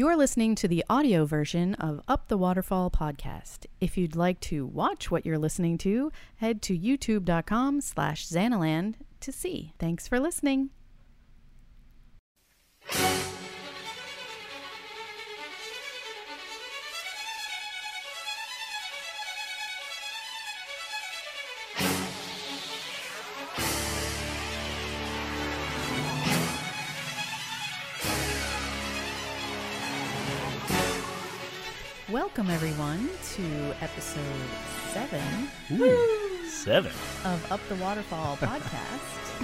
You're listening to the audio version of Up the Waterfall podcast. If you'd like to watch what you're listening to, head to youtube.com slash Xanaland to see. Thanks for listening. Welcome, everyone, to episode seven Seven. of Up the Waterfall podcast.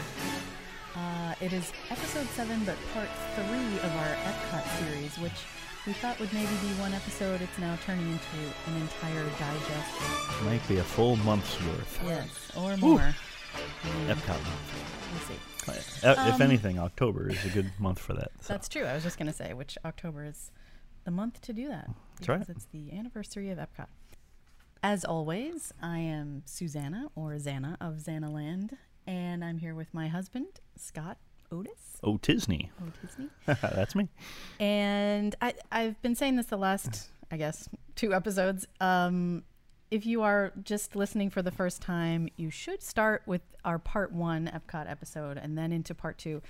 uh, it is episode seven, but part three of our Epcot series, which we thought would maybe be one episode. It's now turning into an entire digest. Might be a full month's worth. Yes, or more. Epcot month. we'll see. Uh, if Um, anything, October is a good month for that. so. That's true. I was just going to say, which October is the month to do that. That's right. because It's the anniversary of Epcot. As always, I am Susanna or Xana of Xanaland, and I'm here with my husband, Scott Otis. Oh, Tisney. Otisney. That's me. And I, I've been saying this the last, I guess, two episodes. Um, if you are just listening for the first time, you should start with our part one Epcot episode and then into part two.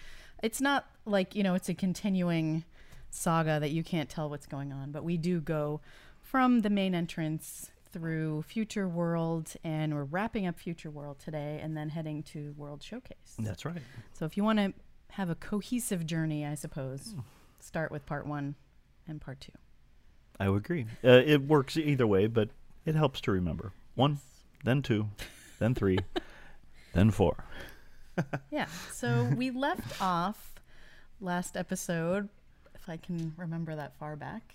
It's not like, you know, it's a continuing saga that you can't tell what's going on, but we do go from the main entrance through Future World, and we're wrapping up Future World today and then heading to World Showcase. That's right. So if you want to have a cohesive journey, I suppose, start with part one and part two. I would agree. Uh, it works either way, but it helps to remember. One, then two, then three, then four. Yeah. So we left off last episode, I can remember that far back.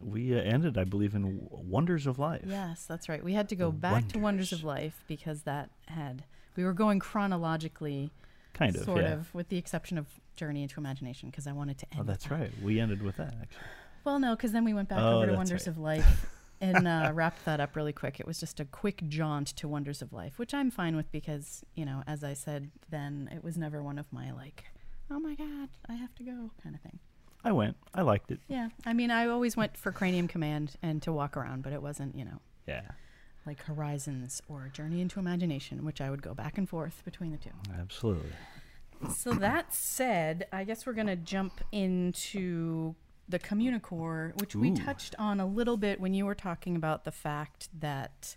We uh, ended, I believe, in Wonders of Life. Yes, that's right. We had to go back to Wonders of Life because that had we were going chronologically, Kind of. sort yeah. of, with the exception of Journey into Imagination, because I wanted to end. Oh, that's that. right. We ended with that, actually. Well, no, because then we went back Oh, over to Wonders right. of Life and uh, wrapped that up really quick. It was just a quick jaunt to Wonders of Life, which I'm fine with because, you know, as I said then, it was never one of my like, oh my God, I have to go kind of thing. I went. I liked it. Yeah. I mean, I always went for Cranium Command and to walk around, but it wasn't, you know, Yeah, like Horizons or Journey into Imagination, which I would go back and forth between the two. absolutely. So that said, I guess we're going to jump into the Communicore, which we touched on a little bit when you were talking about the fact that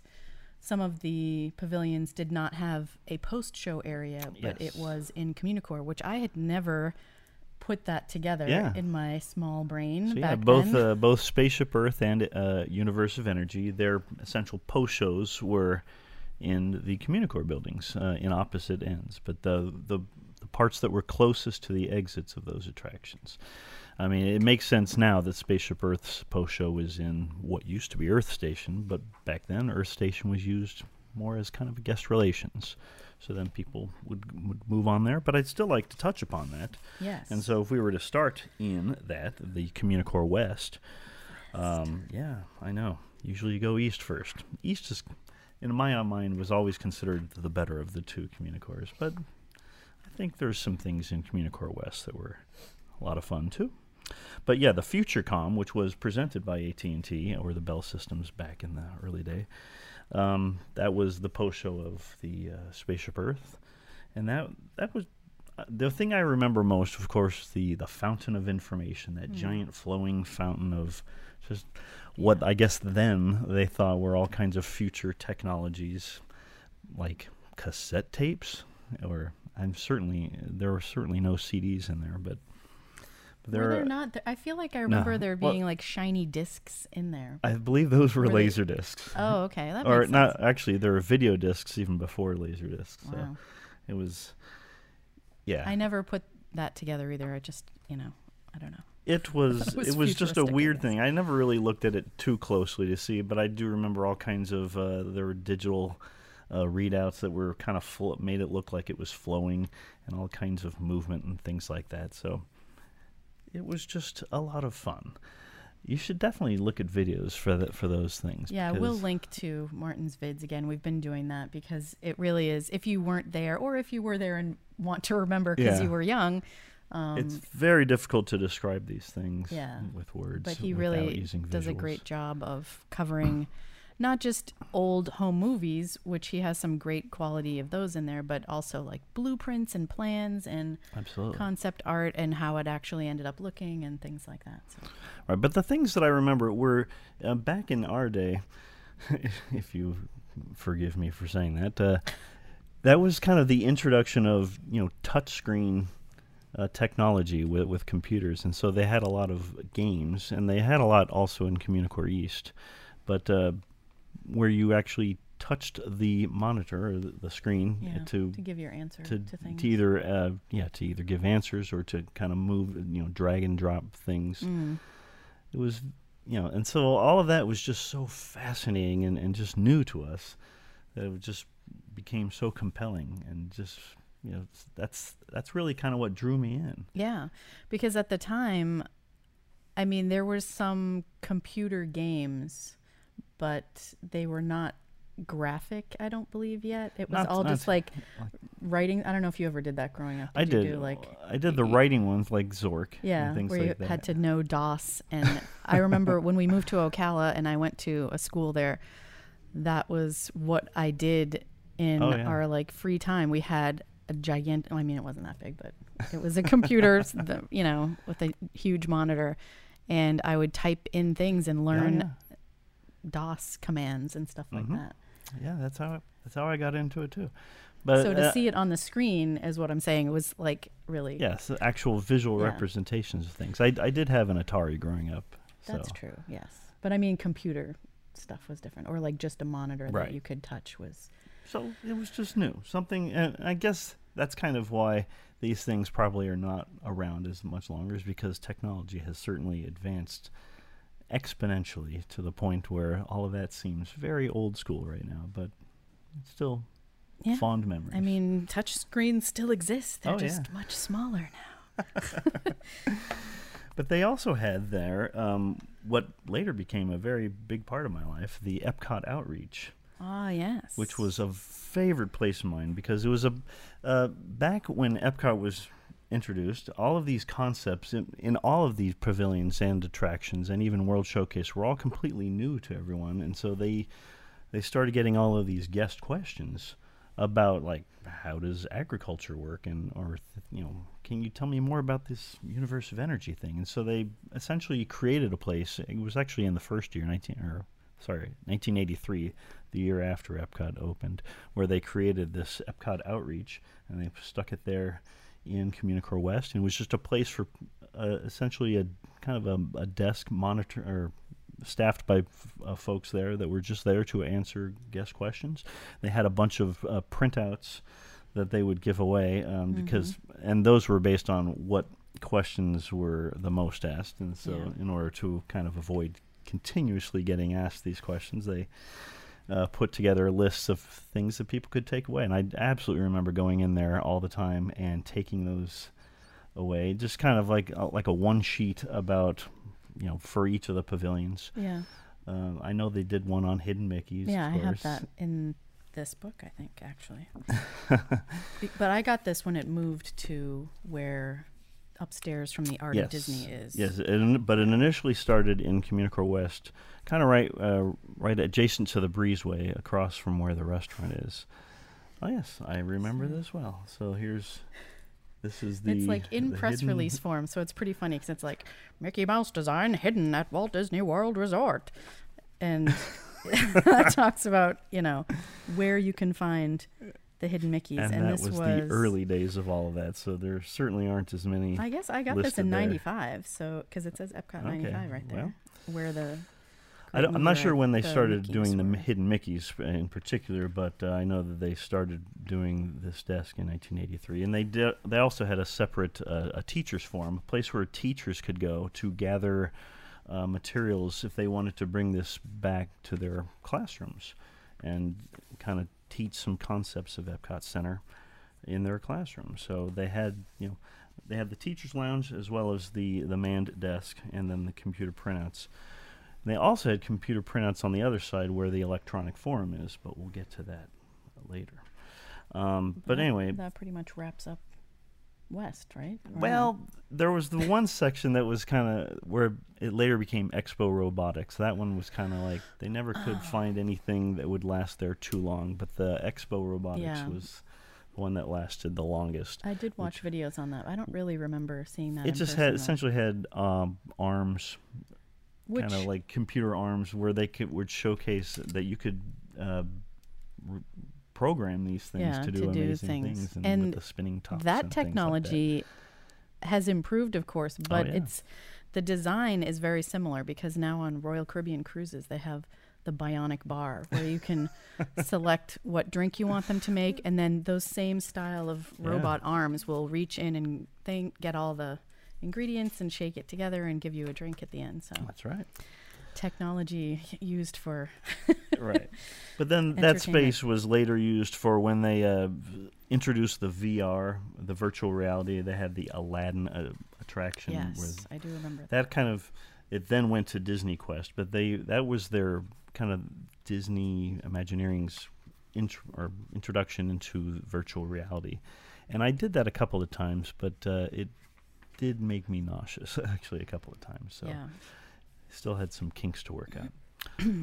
some of the pavilions did not have a post-show area, but it was in Communicore, which I had never put that together Yeah. in my small brain So yeah, back both then. uh, both Spaceship Earth and uh, Universe of Energy, their essential post shows were in the Communicore buildings uh, in opposite ends, but the, the the parts that were closest to the exits of those attractions. I mean, it makes sense now that Spaceship Earth's post show was in what used to be Earth Station, but back then Earth Station was used more as kind of a guest relations. So then people would would move on there, but I'd still like to touch upon that. yes. And so, if we were to start in that, the Communicore West, um, yeah, I know. Usually, you go east first. East is, in my mind, was always considered the better of the two Communicores, but I think there's some things in Communicore West that were a lot of fun too. But yeah, the FutureCom, which was presented by AT&T or the Bell Systems back in the early day, um, that was the post show of the uh, Spaceship Earth, and that that was uh, the thing I remember most, of course, the the fountain of information, that giant flowing fountain of just what I guess then they thought were all kinds of future technologies, like cassette tapes, or I'm certainly there were certainly no CDs in there, but there were there not? I feel like I remember there Well- being like shiny discs in there. I believe those were, Were they- laser discs. Oh, okay. That or not sense. actually there were video discs even before laser discs. So Wow. it was yeah. I never put that together either. I just, you know, I don't know. It was it was it was just a weird thing. I never really looked at it too closely to see, but I do remember all kinds of uh, there were digital uh, readouts that were kind of fl- made it look like it was flowing and all kinds of movement and things like that. So it was just a lot of fun. You should definitely look at videos for that for those things. Yeah, we'll link to Martin's vids again. We've been doing that because it really is. If you weren't there, or if you were there and want to remember because Yeah. you were young, Um, it's very difficult to describe these things Yeah. with words. but he really does a great job of covering not just old home movies, which he has some great quality of those in there, but also like blueprints and plans and Absolutely. concept art and how it actually ended up looking and things like that. So Right, but the things that I remember were uh, back in our day. if you forgive me for saying that, uh, that was kind of the introduction of you know touchscreen uh, technology with with computers, and so they had a lot of games, and they had a lot also in Communicore East, but uh, where you actually touched the monitor or the, the screen yeah, to to give your answer to, to, things. to either uh, yeah to either give answers or to kind of move you know drag and drop things Mm. it was you know and so all of that was just so fascinating and, and just new to us that it just became so compelling and just you know that's that's really kind of what drew me in Yeah, because at the time, I mean, there were some computer games, but they were not graphic. I don't believe yet. It was Not- all not just like writing. I don't know if you ever did that growing up. i you did do, like i did the writing ones like zork yeah, and things where like you that had to know DOS. And I remember when we moved to Ocala and I went to a school there. That was what I did in Oh, yeah. our like free time. We had a gigantic. I mean, it wasn't that big, but it was a computer, the, you know, with a huge monitor, and I would type in things and learn yeah. DOS commands and stuff like Mhm. that. yeah that's how I, that's how i got into it too but so to uh, see it on the screen is what I'm saying. It was like really. yes actual visual Yeah. representations of things I, I did have an atari growing up That's so. true. Yes, but I mean, computer stuff was different, or like just a monitor Right. that you could touch was. So it was just new, something, and I guess that's kind of why these things probably are not around as much longer, is because technology has certainly advanced exponentially to the point where all of that seems very old school right now, but it's still Yeah. fond memories. I mean, touch screens still exist. They're Oh, just yeah. much smaller now. but they also had there um, what later became a very big part of my life, the Epcot outreach. Ah, yes. which was a favorite place of mine because it was a uh, back when Epcot was introduced. All of these concepts in, in all of these pavilions and attractions, and even World Showcase, were all completely new to everyone, and so they they started getting all of these guest questions about like how does agriculture work? And or you know can you tell me more about this universe of energy thing? And so they essentially created a place. It was actually in the first year 19 or sorry 1983 the year after Epcot opened, where they created this Epcot outreach and they stuck it there in Communicore West. And it was just a place for uh, essentially a kind of a, a desk monitor or staffed by f- uh, folks there that were just there to answer guest questions. They had a bunch of uh, printouts that they would give away um, because, and those were based on what questions were the most asked. And so, Yeah. in order to kind of avoid continuously getting asked these questions, they uh, put together lists of things that people could take away. And I absolutely remember going in there all the time and taking those away, just kind of like uh, like a one sheet about you know for each of the pavilions. Yeah. Uh, I know they did one on hidden Mickey's. Yeah, of I have that in this book, I think, actually. But I got this when it moved to where upstairs from the Art yes. of Disney is. Yes, it, but it initially started in Communicore West, kind of right, uh, right adjacent to the breezeway, across from where the restaurant is. Oh yes, I remember So- this well. So here's, this is the. It's like in press release form, so it's pretty funny because it's like Mickey Mouse design hidden at Walt Disney World Resort, and that talks about you know where you can find the hidden Mickeys, And, and, that this was, the early days of all of that. So there certainly aren't as many. I guess I got this in '95, so because it says Epcot Okay, '95 right there, well. where the. I am not sure when they the started Mickeys doing the were. m- hidden Mickeys in particular, but uh, I know that they started doing this desk in 1983, and they did. They also had a separate uh, a teachers forum, a place where teachers could go to gather uh, materials if they wanted to bring this back to their classrooms, and kind of teach some concepts of Epcot Center in their classroom. So they had you know they had the teachers lounge as well as the the manned desk, and then the computer printouts. And they also had computer printouts on the other side where the electronic forum is, but we'll get to that later. Um, but that- anyway, that pretty much wraps up west, right? Or? Well, there was the one section that was kind of where it later became Expo Robotics. That one was kind of like they never could find anything that would last there too long. But the Expo Robotics Yeah. was the one that lasted the longest. I did watch videos on that. I don't really remember seeing that. It just had though. essentially had um, arms, kind of like computer arms, where they could would showcase that you could uh, program these things Yeah, to do to do amazing things. things, and, And with the spinning tops. that and things like that. technology has improved, of course, oh, but yeah. it's the design is very similar because now on Royal Caribbean cruises they have the bionic bar where you can select what drink you want them to make, and then those same style of Yeah. robot arms will reach in and they get all the ingredients and shake it together and give you a drink at the end. So That's right. Technology used for right. But then that space was later used for when they uh, introduced the VR, the virtual reality. They had the Aladdin uh, attraction. yes, with I do remember that. that kind of it then went to Disney Quest, but they that was their kind of Disney Imagineering's int- or introduction into virtual reality. And I did that a couple of times, but uh, it did make me nauseous actually a couple of times. So yeah. Still had some kinks to work out.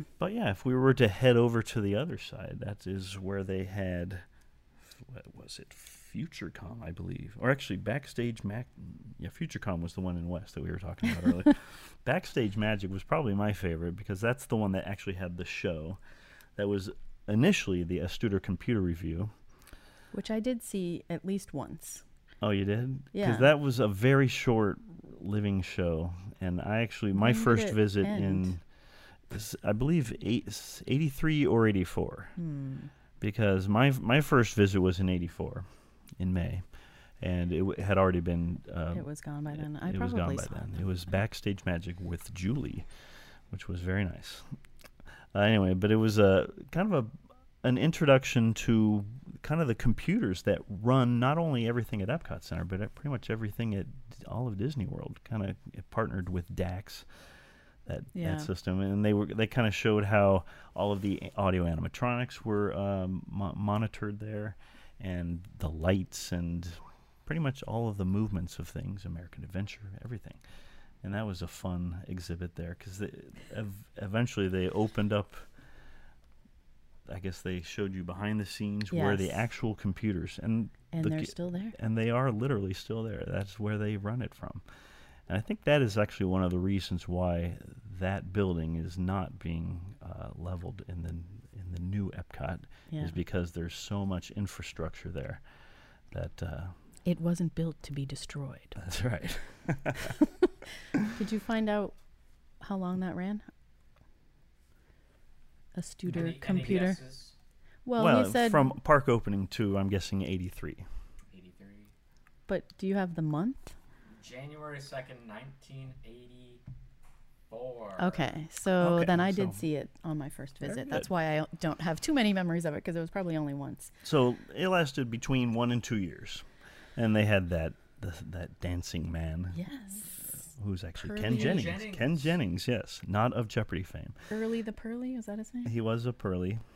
but yeah, if we were to head over to the other side, that is where they had what was it? FutureCom, I believe, or actually Backstage Mac. Yeah, FutureCom was the one in West that we were talking about earlier. Backstage Magic was probably my favorite because that's the one that actually had the show. That was initially the Astuter Computer Revue. Which I did see at least once. Oh, you did? Yeah. Because that was a very short living show, and I actually my When first visit end? in, I believe eight, 83 or eighty four. Hmm. Because my my first visit was in eighty four, in May, and it w- had already been. Uh, it was gone by then. I it was gone by then. it. It was backstage magic with Julie, which was very nice. Uh, anyway, but it was a kind of a an introduction to kind of the computers that run not only everything at Epcot Center, but at pretty much everything at all of Disney World. Kind of partnered with DACS. That, Yeah. that system, and they were they kind of showed how all of the audio animatronics were um, mo- monitored there, and the lights and pretty much all of the movements of things, American Adventure, everything. And that was a fun exhibit there because ev- eventually they opened up. I guess they showed you behind the scenes where the actual computers and and the they're still there. and they are literally still there. That's where they run it from. And I think that is actually one of the reasons why that building is not being uh, leveled in the in the new Epcot Yeah. is because there's so much infrastructure there that uh, It wasn't built to be destroyed. that's right. Did you find out how long that ran? Astuter Any- any computer. guesses? Well, he said, from park opening to I'm guessing 83. 83. but do you have the month? January 2nd, 1984. Okay, so Okay, then I did so- see it on my first visit. That's why I don't have too many memories of it because it was probably only once. So it lasted between one and two years, and they had that the, that dancing man Yes. Who's actually Pearly Ken Jennings. Jennings. Ken Jennings, yes, not of Jeopardy fame. Early the Pearly, is that his name? He was a pearly.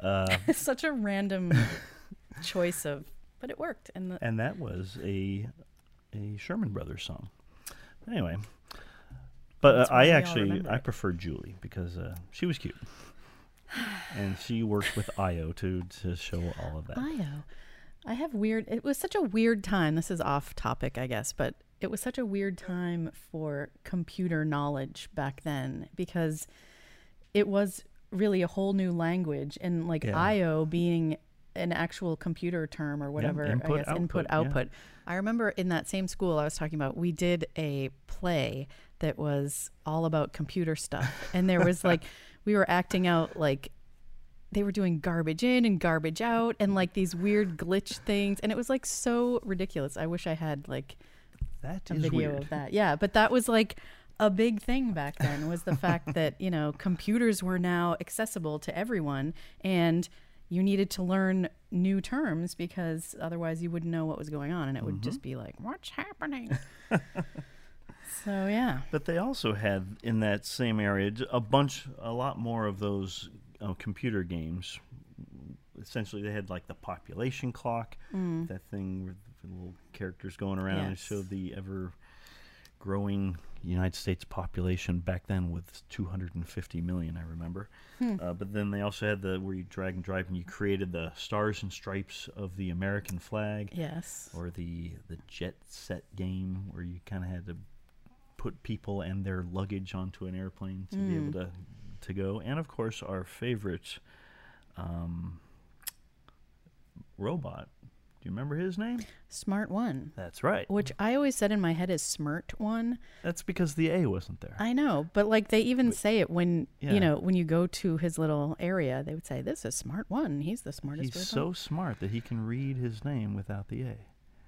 Uh, Such a random choice of, but it worked. And the, and that was a a Sherman Brothers song. Anyway, but uh, I actually I it. preferred Julie because uh, she was cute, and she worked with I/O to to show all of that. I/O. I have weird. It was such a weird time. This is off topic, I guess, but it was such a weird time for computer knowledge back then because it was really a whole new language, and like Yeah. I/O being an actual computer term or whatever. input, I guess input output, yeah. output. I remember in that same school I was talking about, we did a play that was all about computer stuff, and there was like we were acting out like they were doing garbage in and garbage out and like these weird glitch things and it was like so ridiculous i wish i had like That a video weird. of that yeah but that was like a big thing back then was the fact that you know computers were now accessible to everyone and you needed to learn new terms because otherwise you wouldn't know what was going on and it would Mm-hmm. just be like what's happening so yeah But they also had in that same area a bunch, a lot more of those uh, computer games. Essentially, they had like the population clock, Mm. that thing with little characters going around and Yes. showed the ever growing United States population back then with 250 million, I remember. Hmm. Uh, but then they also had the where you drag and drive and you created the stars and stripes of the American flag Yes. or the the jet set game where you kind of had to put people and their luggage onto an airplane to be able Mm. to to go and of course our favorite um, robot do you remember his name SMRT-1. that's right Which I always said in my head is SMRT-1. that's because the a wasn't there I know, but like they even say it when yeah. you know when you go to his little area, they would say, "This is SMRT-1. He's the smartest." he's robot." so smart that he can read his name without the a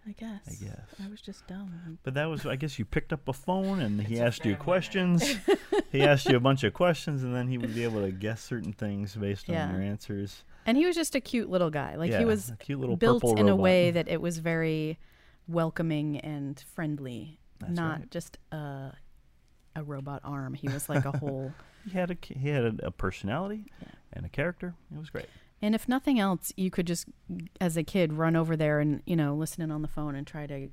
I guess. I guess. I was just dumb. But that was, I guess, you picked up a phone and he asked you questions. he asked you a bunch of questions, and then he would be able to guess certain things based Yeah. on your answers. And he was just a cute little guy. Like Yeah, he was a cute little built in a way that it was very welcoming and friendly, That's not right. just a a robot arm. He was like a whole. He had a he had a, a personality Yeah. and a character. It was great. And if nothing else, you could just, as a kid, run over there and you know listen in on the phone and try to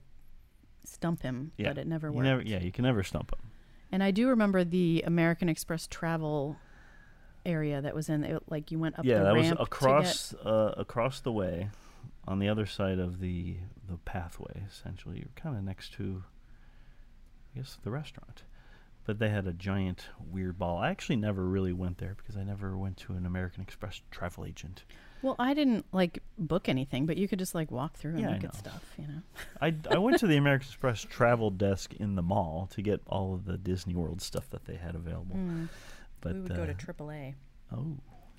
stump him. Yeah. But it never You worked. never, yeah, you can never stump him. And I do remember the American Express travel area that was in it, like you went up yeah, the that was across uh, across the way, on the other side of the the pathway. Essentially, you're kind of next to, I guess, the restaurant. But they had a giant weird ball. I actually never really went there because I never went to an American Express travel agent. Well, I didn't like book anything, but you could just like walk through and Yeah, look at stuff, you know. I, I went to the American Express travel desk in the mall to get all of the Disney World stuff that they had available. Mm. But we would go to uh, AAA, oh,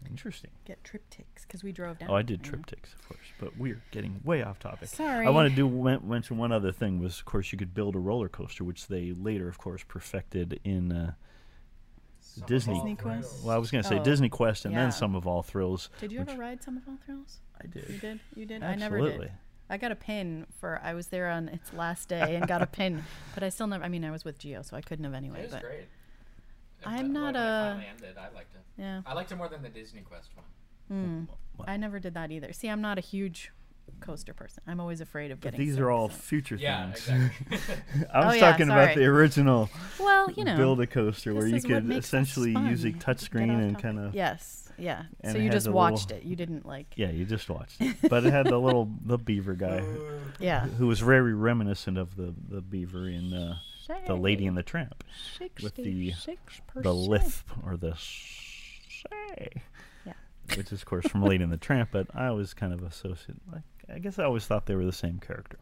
interesting. get TripTiks because we drove down. Oh, I did you TripTiks, of course, but we're getting way off topic. Sorry. I want to do mention one other thing was, of course, you could build a roller coaster, which they later, of course, perfected in. Uh, Some of Disney. all Disney thrills. Quest? well, I was going to say Oh, Disney Quest and yeah. then some of all thrills. Did you which- ever ride Some of All Thrills? I did. You did. You did. Absolutely. I never did. I got a pin for. I was there on its last day and got a pin, but I still never. I mean, I was with Geo, so I couldn't have anyway. It was but great. I'm When- not when a- ended, I liked it. yeah, I liked it more than the Disney Quest one. mm, I never did that either. See, I'm not a huge coaster person. I'm always afraid of But getting. these sick, are all so- future Yeah, things. exactly. I was Oh, yeah, talking about sorry. the original Well, you know, build a coaster where this you is what could makes us essentially use a fun. touch Get off and topic. kind of Yes, yeah. And so it you had just the watched little- it. You didn't like. yeah, you just watched it. but it had the little the beaver guy Yeah. who was very reminiscent of the the beaver in uh, the Lady and the Tramp. with the- 66%. the lisp or the say. Yeah. Which is, of course, from Lady and the Tramp, but I always kind of associate. Like, I guess I always thought they were the same character.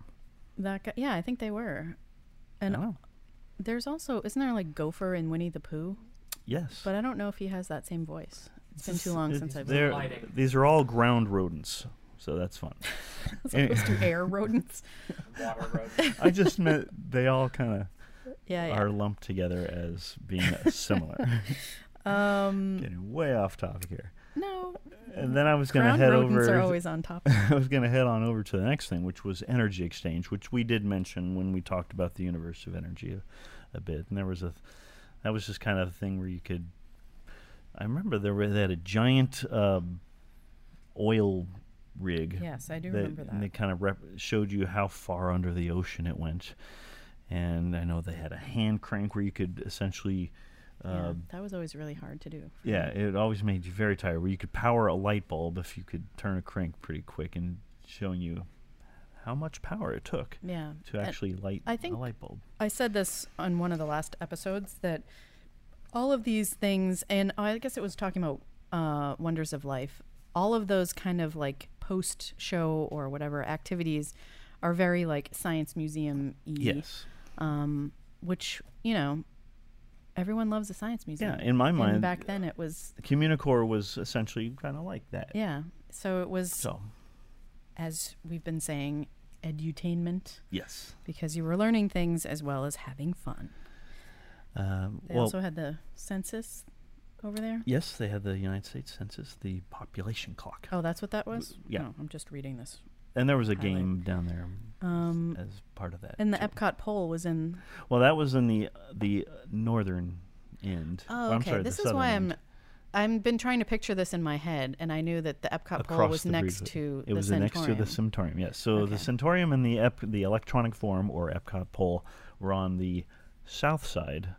That guy, yeah, I think they were. And I don't know. there's also isn't there like Gopher in Winnie the Pooh? Yes. But I don't know if he has that same voice. It's been too long it- since I've they're- Lighting. These are all ground rodents, so that's fun. as opposed to air rodents. Water road. I just meant they all kind of Yeah, yeah. are lumped together as being similar. Um, Getting way off topic here. no, And then I was going to head rodents over. are always on top. I was going to head on over to the next thing, which was energy exchange, which we did mention when we talked about the universe of energy a, a bit. And there was a, that was just kind of a thing where you could. I remember there were they had a giant um, oil rig. Yes, I do that- remember that. And they kind of rep- showed you how far under the ocean it went. And I know they had a hand crank where you could essentially. Uh, yeah, that was always really hard to do. yeah, it always made you very tired. Where you could power a light bulb if you could turn a crank pretty quick, and showing you how much power it took yeah. to And actually light I think- a light bulb. I said this on one of the last episodes that all of these things, and I guess it was talking about uh, Wonders of Life, all of those kind of like post show or whatever activities are very like science museum y. Yes. Um, which, you know, everyone loves a science museum. Yeah, in my and mind, back then it was, Communicore was essentially kind of like that. yeah. So it was, So as we've been saying, edutainment yes. because you were learning things as well as having fun. Um, They well, also had the census over there. yes, they had the United States Census, the population clock, Oh, that's what that was. yeah. No, I'm just reading this. And there was a highlight. game down there Um, as part of that. and the too. Epcot poll was in. Well, that was in the the northern end. Oh, okay. sorry, this is why I'm. end. I've been trying to picture this in my head, and I knew that the Epcot poll Across was the next to It the was Centorium. next to the Centorium. Yes. So Okay. the Centorium and the Ep- the Electronic Forum or Epcot poll were on the south side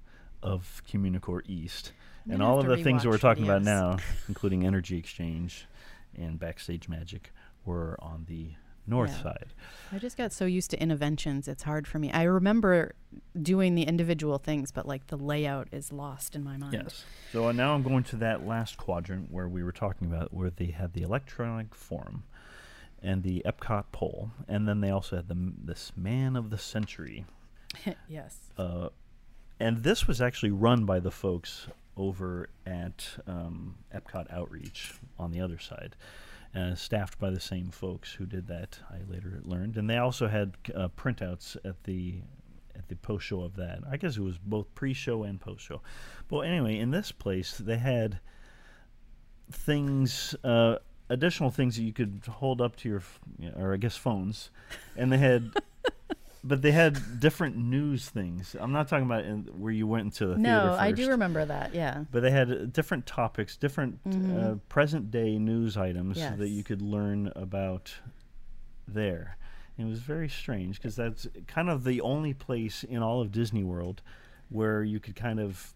of Communicore East, and all of the things that we're talking about now, including Energy Exchange and Backstage Magic, were on the north Yeah. side. I just got so used to Innoventions; it's hard for me. I remember doing the individual things, but like the layout is lost in my mind. Yes. So uh, now I'm going to that last quadrant where we were talking about where they had the electronic forum and the Epcot poll, and then they also had the this man of the century. yes. Uh, and this was actually run by the folks over at um, Epcot Outreach on the other side, uh, staffed by the same folks who did that. I later learned, and they also had uh, printouts at the at the post show of that. I guess it was both pre-show and post-show. But anyway, in this place they had things. Uh, Additional things that you could hold up to your, or I guess phones, and they had but they had different news things. I'm not talking about in, where you went into the theater No. I do remember that. Yeah. But they had uh, different topics, different uh, Mhm. present day news items that you could learn about there. And it was very strange because that's kind of the only place in all of Disney World where you could kind of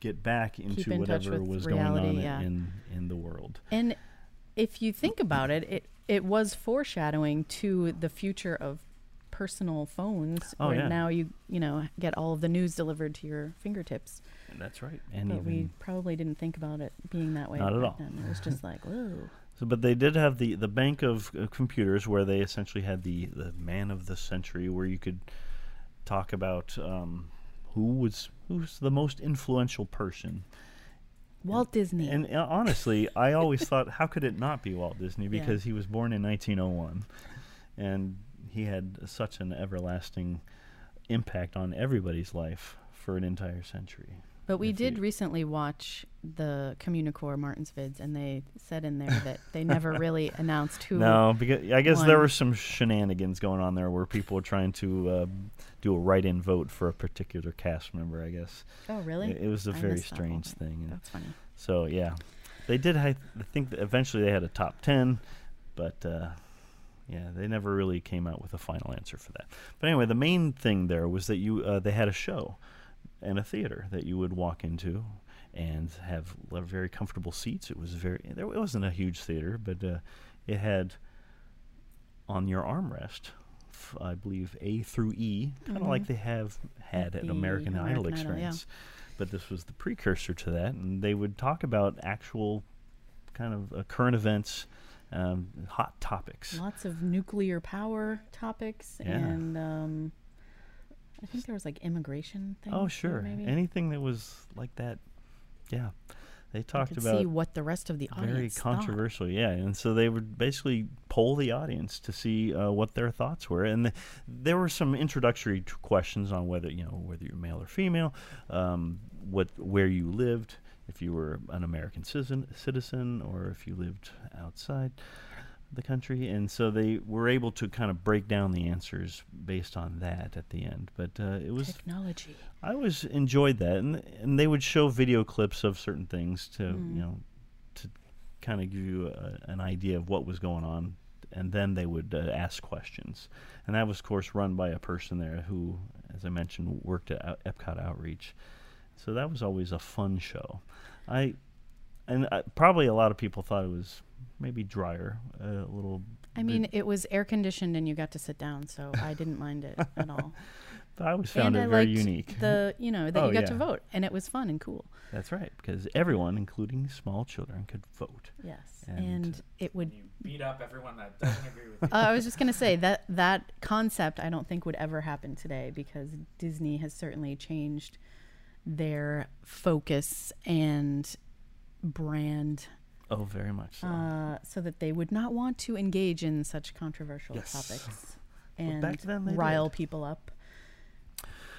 get back into in whatever was reality, going on yeah. in in the world. And if you think about it, it it was foreshadowing to the future of personal phones, Oh, where yeah. now you you know get all of the news delivered to your fingertips. That's right. And but we probably didn't think about it being that way. Not at all. Then. It was just like, whoa. So, but they did have the the bank of uh, computers where they essentially had the the man of the century, where you could talk about um, who was who's the most influential person. Walt Disney. And uh, honestly, I always thought, how could it not be Walt Disney? Yeah. Because he was born in 1901, and he had such an everlasting impact on everybody's life for an entire century. But we if did recently watch the Communicore Martin's vids, and they said in there that they never really announced who. No, because I guess there were some shenanigans going on there where people were trying to uh, do a write-in vote for a particular cast member. I guess Oh, really? it, it was a I very that strange thing. thing. That's funny. so yeah, they did. I think that eventually they had a top ten, but uh, yeah, they never really came out with a final answer for that. But anyway, the main thing there was that you uh, they had a show and a theater that you would walk into and have very comfortable seats. It was very there it wasn't a huge theater, but uh, it had on your armrest, f- I believe A through E, kind of like Mhm. they have had at the American, Idol American Idol, yeah. experience. But this was the precursor to that, and they would talk about actual kind of uh, current events, um, hot topics. Lots of nuclear power topics, Yeah. and um, I think there was like immigration things. Oh, sure. Maybe Anything that was like that. Yeah. They talked could about see what the rest of the audience very thought. controversial yeah and so they would basically poll the audience to see uh, what their thoughts were and th- there were some introductory t- questions on whether you know whether you're male or female um, what where you lived if you were an american citizen citizen or if you lived outside the country. And so they were able to kind of break down the answers based on that at the end. But uh, it was Technology. I always enjoyed that, and and they would show video clips of certain things to Mm. you know to kind of give you a, an idea of what was going on, and then they would uh, ask questions, and that was of course run by a person there who, as I mentioned, worked at Epcot Outreach, so that was always a fun show. I and uh, probably a lot of people thought it was maybe drier, a little. I mean, it was air conditioned and you got to sit down, so I didn't mind it at all. but I always found and it I very liked unique. the you know that Oh, you got to vote, and it was fun and cool. That's right, because everyone, including small children, could vote. Yes, And- and, it would. You beat up everyone that doesn't agree with you. Uh, I was just gonna say that that concept I don't think would ever happen today because Disney has certainly changed their focus and brand Oh, very much so. uh, so that they would not want to engage in such controversial Yes. topics Well, and back then rile did. people up.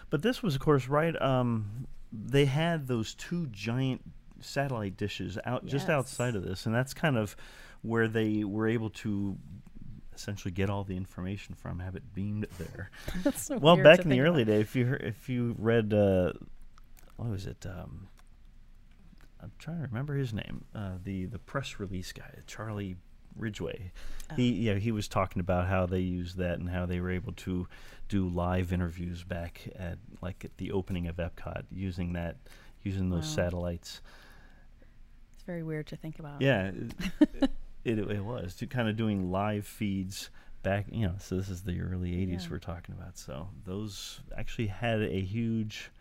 But this was, of course, right. Um, they had those two giant satellite dishes out just outside of this, and that's kind of where they were able to essentially get all the information from, have it beamed there. That's so well, back in the early about. day, if you heard, if you read, uh, what was it? Um, I'm trying to remember his name. Uh, the the press release guy, Charlie Ridgway. Oh. He yeah he was talking about how they used that and how they were able to do live interviews back at like at the opening of Epcot using that using those Wow. satellites. It's very weird to think about. Yeah, it, it, it was to kind of doing live feeds back. You know, so this is the early '80s Yeah. we're talking about. So those actually had a huge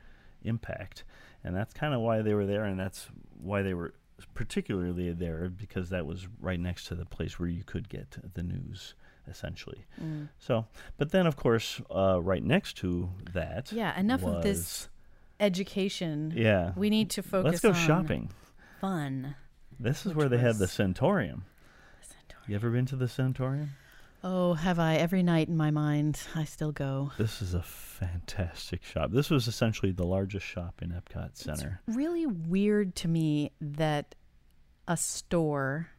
impact, and that's kind of why they were there, and that's why they were particularly there because that was right next to the place where you could get the news essentially. Mm. So, but then of course, uh, right next to that, Yeah, enough of this education. Yeah, We need to focus let's go shopping. fun. This is where they had the was- Centorium. You ever been to the Centorium? Oh, have I? Every night in my mind, I still go. This is a fantastic shop. This was essentially the largest shop in Epcot Center. Really weird to me that a store,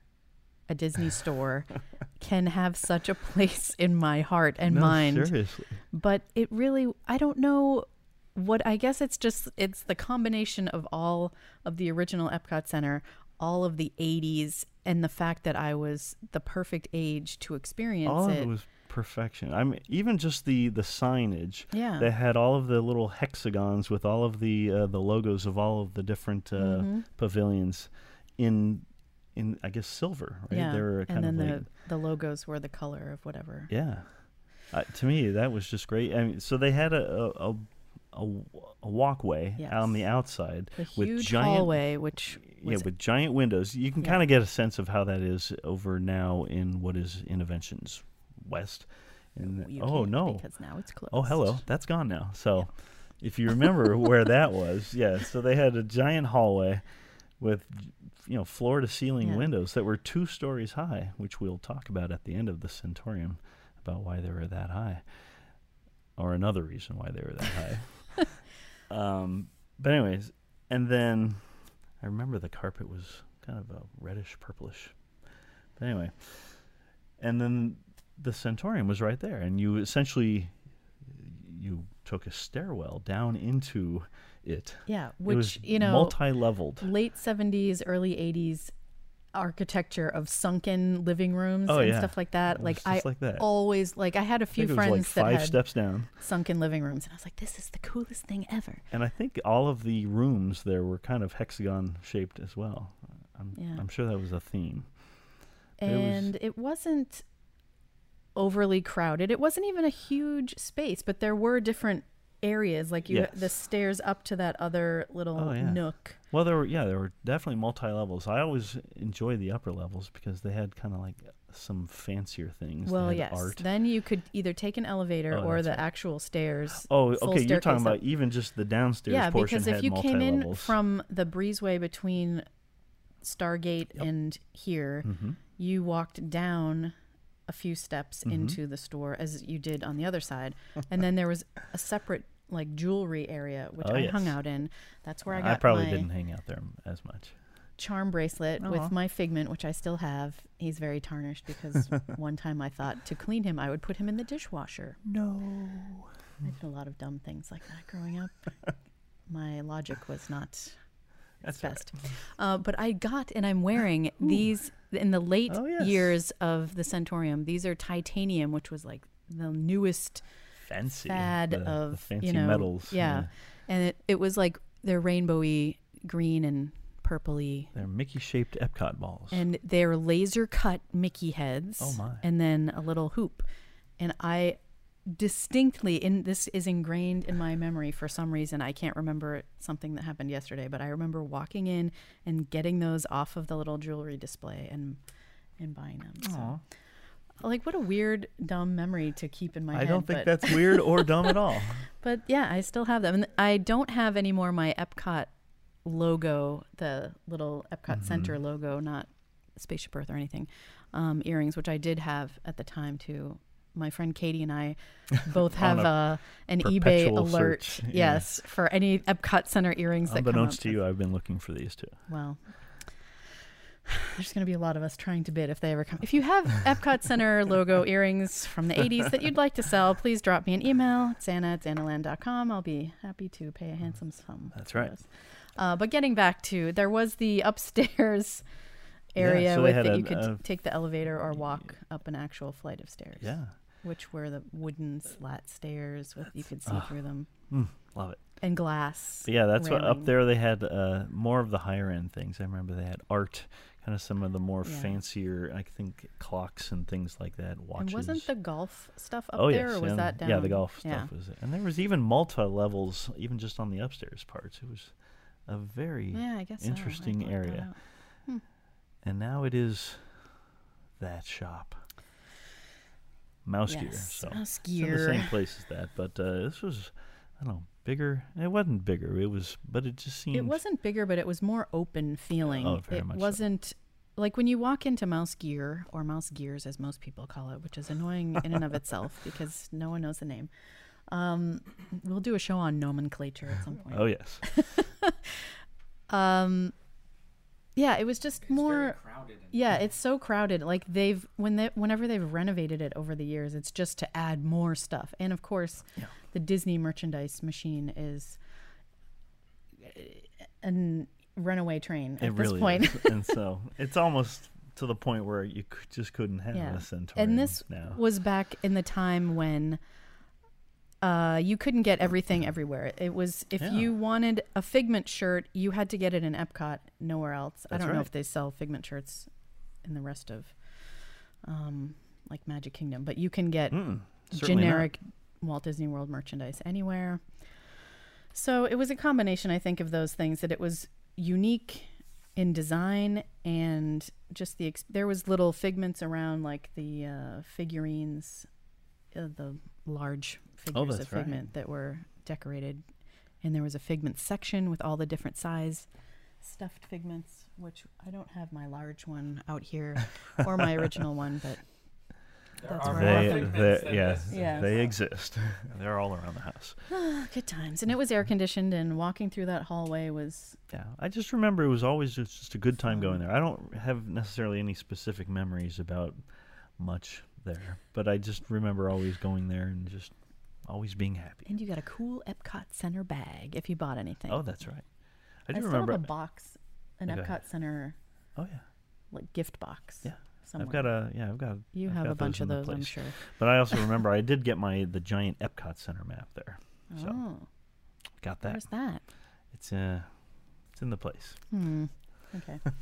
a Disney store, can have such a place in my heart and no, mind. seriously. But it really, I don't know what, I guess it's just, it's the combination of all of the original Epcot Center, all of the 80s, and the fact that I was the perfect age to experience All of it. it was perfection. I mean, even just the the signage yeah. that had all of the little hexagons with all of the uh, the logos of all of the different uh, Mhm. pavilions in in I guess silver. Right? Yeah, They were kind and then of like the, the logos were the color of whatever. Yeah. Uh, to me, that was just great. I mean, so they had a a, a, a, a walkway Yes. on the outside The with huge giant hallway, which yeah, with giant windows. You can Yeah. kind of get a sense of how that is over now in what is Innoventions West. And you oh no, because now it's closed. oh hello, that's gone now. So, if you remember where that was, yeah. So they had a giant hallway with you know floor to ceiling Yeah. windows that were two stories high, which we'll talk about at the end of the Centorium about why they were that high, or another reason why they were that high. um, but anyways, and then I remember the carpet was kind of a reddish purplish. But anyway, and then the Centorium was right there, and you essentially you took a stairwell down into it. Yeah, it which was you know, multi-leveled. late seventies, early eighties architecture of sunken living rooms Oh, and yeah. stuff like that. Like I like that. always like I had a few think it was friends like that five had steps down, sunken living rooms, and I was like, "This is the coolest thing ever." and I think all of the rooms there were kind of hexagon shaped as well. I'm, Yeah. I'm sure that was a theme. But it was- and it wasn't overly crowded. It wasn't even a huge space, but there were different areas. Like you, the stairs up to that other little Oh, yeah. nook. Well, there were yeah, there were definitely multi levels. I always enjoy the upper levels because they had kind of like some fancier things. Well, yes. art. Then you could either take an elevator Oh, or the right. actual stairs. Oh, okay. You're talking about up. even just the downstairs portion. yeah, because if you came in from the breezeway between Stargate Yep. and here, Mhm. you walked down a few steps Mhm. into the store as you did on the other side, and then there was a separate like jewelry area which Oh, I hung out in. That's where I got. I, probably my didn't hang out there as much. charm bracelet Aw. with my figment, which I still have. He's very tarnished because one time I thought to clean him, I would put him in the dishwasher. No. I did a lot of dumb things like that growing up. my logic was not That's its all right. best. Uh, but I got and I'm wearing these in the late Oh, yes. years of the Centorium. These are titanium, which was like the newest Fancy. fad the, the of fancy you know metals. Yeah, and it, it was like they're rainbowy green and purpley, They're Mickey shaped Epcot balls. and they're laser cut Mickey heads. Oh, my. And then a little hoop, and I distinctly in this is ingrained in my memory for some reason i can't remember something that happened yesterday but i remember walking in and getting those off of the little jewelry display and and buying them so. Like what a weird dumb memory to keep in my I head I don't think that's weird or dumb at all. but yeah i still have them and i don't have anymore my epcot logo the little epcot Mm-hmm. center logo not spaceship earth or anything um, earrings which i did have at the time too my friend katie and i both have a uh, an ebay alert search, yeah. yes for any epcot center earrings that come Unbeknownst up to you, I've been looking for these too. well there's going to be a lot of us trying to bid if they ever come. If you have Epcot Center logo earrings from the 80s that you'd like to sell, please drop me an email. It's Xana at xanaland.com. I'll be happy to pay a handsome sum. That's right. Uh, but getting back to, there was the upstairs Yeah, area so with that a- you could a- take the elevator or walk up an actual flight of stairs. Yeah. Which were the wooden slat stairs with you could see ah. through them Mm, love it. and glass. But yeah, that's what up there they had uh, more of the higher end things. I remember they had art, kind of some of the more Yeah. fancier, I think, clocks and things like that. Watches. And wasn't the golf stuff up oh there, yes, or was that down? yeah, the golf Yeah. stuff was it, and there was even multi levels, even just on the upstairs parts. It was a very, Yeah, I guess so. I interesting area. out. and now it is that shop, Mouse Gear. So Mouse it's in the same place as that, but uh, this was, I don't know, bigger. It wasn't bigger. It was, but it just seemed. It wasn't bigger, but it was more open feeling. Oh, very it much so. wasn't like when you walk into Mouse Gear or Mouse Gears, as most people call it, which is annoying in and of itself because no one knows the name. Um, we'll do a show on nomenclature at some point. Oh yes. Um, yeah, it was just It's more. very crowded. Yeah, it's so crowded. Like they've when they whenever they've renovated it over the years, it's just to add more stuff. And of course, Yeah. The Disney merchandise machine is a runaway train at it this really point. is. and so it's almost to the point where you just couldn't have Yeah. a Centorium and this now. was back in the time when uh, you couldn't get everything everywhere. It was if Yeah. you wanted a Figment shirt, you had to get it in Epcot, nowhere else. I don't know if they sell Figment shirts in the rest of um, like Magic Kingdom, but you can get Mm, certainly not. Walt Disney World merchandise anywhere. So it was a combination, I think, of those things that it was unique in design and just the ex- there was little figments around like the uh, figurines, uh, the large figures Oh, of right. figment that were decorated, and there was a figment section with all the different size stuffed figments, which I don't have my large one out here or my original one, but there That's are where more They, they, yeah. Yeah. they exist. They're all around the house. good times. And it was air conditioned, and walking through that hallway was Yeah, I just remember it was always just, just a good time going there. I don't have necessarily any specific memories about much there, but I just remember always going there and just always being happy. And you got a cool Epcot Center bag if you bought anything. Oh, that's right. I I, do still remember. have a box, an Okay. Epcot Center oh yeah, like gift box. Yeah. Somewhere. I've got a yeah, I've got. You I've have got a bunch of the those, I'm sure. But I also remember I did get my the giant Epcot Center map there. So oh, got that. where's that? It's uh, it's in the place. Hmm. Okay.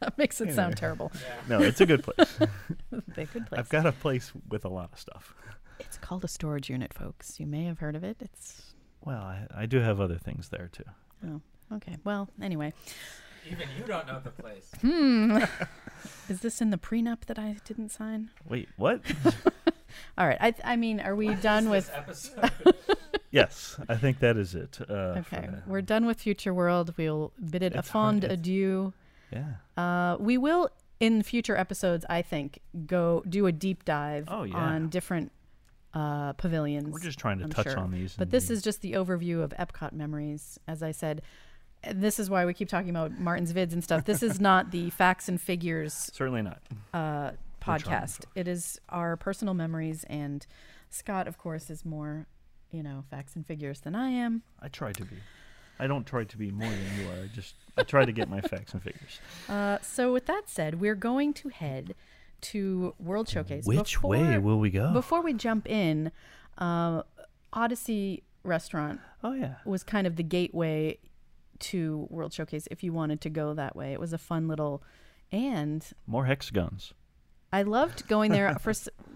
that makes it Anyway. sound terrible. Yeah. No, it's a good place. Big good place. I've got a place with a lot of stuff. It's called a storage unit, folks. You may have heard of it. It's Well, I, I do have other things there too. oh, okay. Well, anyway. Even you don't know the place. Hmm. Is this in the prenup that I didn't sign? Wait, what? All right. I I mean, are we What is done this with episode? yes, I think that is it. Uh, for Okay, we're done with Future World. We'll bid it a It's hard- fond it's- adieu. Yeah. Uh, we will, in future episodes, I think, go do a deep dive Oh, yeah. on different uh, pavilions. We're just trying to I'm touch sure. on these. But this the- is just the overview of Epcot memories. As I said, and this is why we keep talking about Martin's vids and stuff. This is not the facts and figures certainly not. uh, podcast. It is our personal memories, and Scott, of course, is more, you know, facts and figures than I am. I try to be. I don't try to be more than you are. I just I try to get my facts and figures. Uh, so, with that said, we're going to head to World Showcase. Which Before- way will we go? Before we jump in, uh, Odyssey Restaurant oh yeah. was kind of the gateway to World Showcase if you wanted to go that way. It was a fun little, and More hexagons. I loved going there for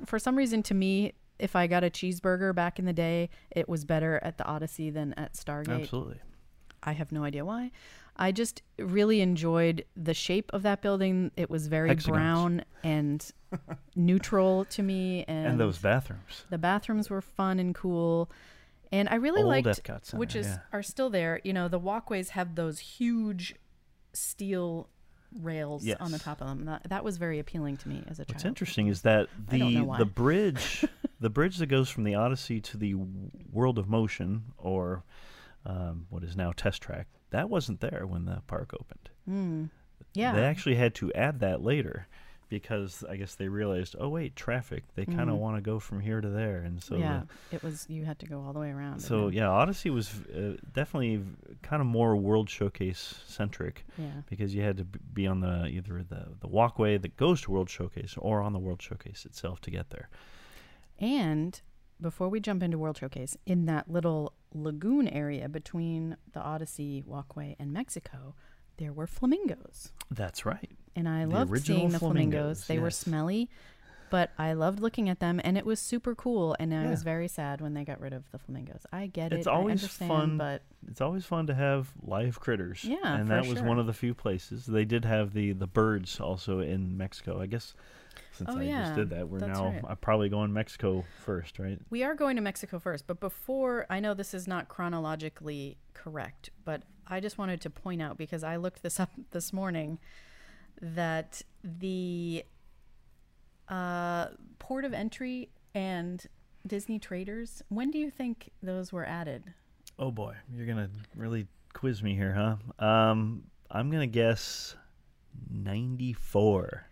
for some reason. To me, if I got a cheeseburger back in the day, it was better at the Odyssey than at Stargate. Absolutely. I have no idea why. I just really enjoyed the shape of that building. It was very Hexagons. brown and neutral to me, and, And, those bathrooms. the bathrooms were fun and cool. And I really Old liked, Center, which is yeah. are still there. You know, the walkways have those huge steel rails on the top of them. That, that was very appealing to me as a child. What's interesting is that I don't know the the bridge, the bridge that goes from the Odyssey to the World of Motion, or um, what is now Test Track, that wasn't there when the park opened. Mm. Yeah. They actually had to add that later because I guess they realized, oh wait, traffic. They kind of Mhm. want to go from here to there, and so the- yeah, it was. You had to go all the way around. so yeah, Odyssey was uh, definitely kind of more World Showcase centric yeah. because you had to b- be on the either the the walkway that goes to World Showcase or on the World Showcase itself to get there. And before we jump into World Showcase, in that little lagoon area between the Odyssey walkway and Mexico, there were flamingos. That's right. And I The loved seeing the flamingos. flamingos, They were smelly, but I loved looking at them and it was super cool. And I Yeah. was very sad when they got rid of the flamingos. I get it. It's always fun but It's always fun to have live critters. Yeah, and that was one of the few places they did have the the birds also in Mexico. I guess since Oh, I yeah, just did that, we're that's now right. I'm probably going Mexico first, right? We are going to Mexico first, but before I know this is not chronologically correct, but I just wanted to point out because I looked this up this morning that the uh, port of entry and Disney traders, when do you think those were added? Oh boy, you're gonna really quiz me here, huh? Um, I'm gonna guess 94.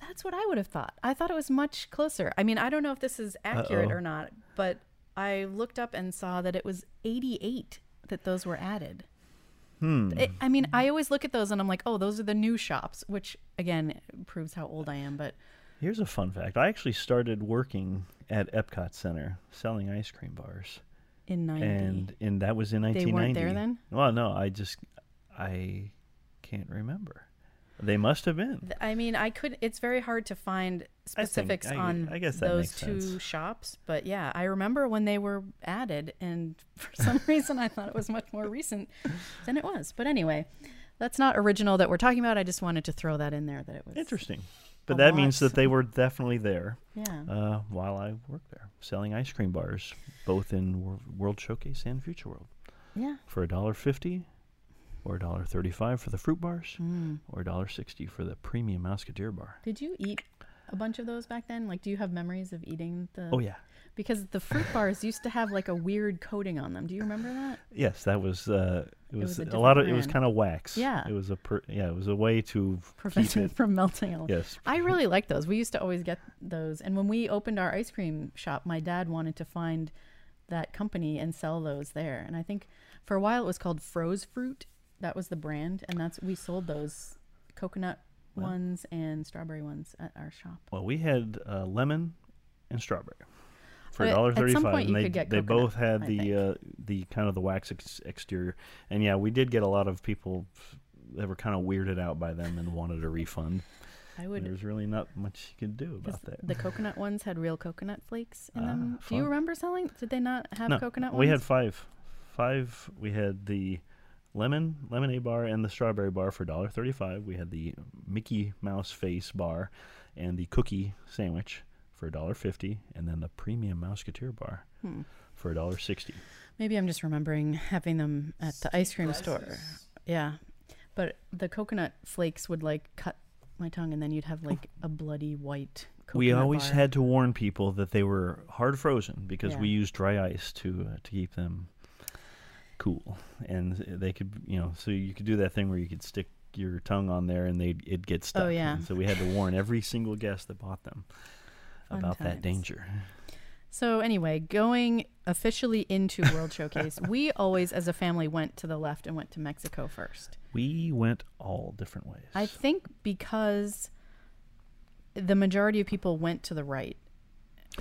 That's what I would have thought. I thought it was much closer. I mean, I don't know if this is accurate Uh-oh. or not, but I looked up and saw that it was 88 that those were added. Hmm. It, I mean, I always look at those and I'm like, oh, those are the new shops, which again proves how old I am. But Here's a fun fact. I actually started working at Epcot Center selling ice cream bars, in 90, and and that was in 1990. they 1990. weren't there then. Well, no, I just I can't remember. They must have been. I mean, I could. It's very hard to find I think- specifics I- on I guess those two sense. shops, but yeah, I remember when they were added, and for some reason, I thought it was much more recent than it was. But anyway, that's not original that we're talking about. I just wanted to throw that in there that it was Interesting. But that means that they were definitely there Yeah. uh, while I worked there, selling ice cream bars, both in World Showcase and Future World, yeah. for a dollar fifty, or a dollar thirty-five for the fruit bars, Mm. or a dollar sixty for the premium Musketeer bar. Did you eat a bunch of those back then? Like, do you have memories of eating the? Oh yeah, Because the fruit bars used to have like a weird coating on them. Do you remember that? yes, that was. Uh, it was was, a a, lot of. different It was kind of wax. Yeah. It was a. Per, yeah, it was a way to Prevent keep it it. from melting. Yes. I really like those. We used to always get those. And when we opened our ice cream shop, my dad wanted to find that company and sell those there. And I think for a while it was called Froze Fruit. That was the brand, and that's we sold those coconut Well. ones and strawberry ones at our shop. Well, we had uh, lemon and strawberry for a dollar thirty-five, and they could get they coconut, both had I the uh, the kind of the wax ex- exterior, and yeah, we did get a lot of people that were kind of weirded out by them and wanted a refund. I would. There's really not much you could do about that. The coconut ones had real coconut flakes in Ah, them. Do you remember selling? Did they not have no, coconut ones? we had five, five. We had the lemon lemonade bar and the strawberry bar for dollar thirty-five. We had the Mickey Mouse face bar and the cookie sandwich for a dollar fifty, and then the premium Musketeer bar Hmm. for a dollar sixty. Maybe I'm just remembering having them at the ice cream Slices. store. Yeah. But the coconut flakes would like cut my tongue and then you'd have like a bloody white coconut we always bar. had to warn people that they were hard frozen because Yeah. we used dry ice to uh, to keep them cool, and they could you know so you could do that thing where you could stick your tongue on there and they it'd get stuck. Oh, yeah. And so we had to warn every single guest that bought them Fun about that danger. So anyway, going officially into World Showcase, we always as a family went to the left and went to Mexico first. We went all different ways. I think because the majority of people went to the right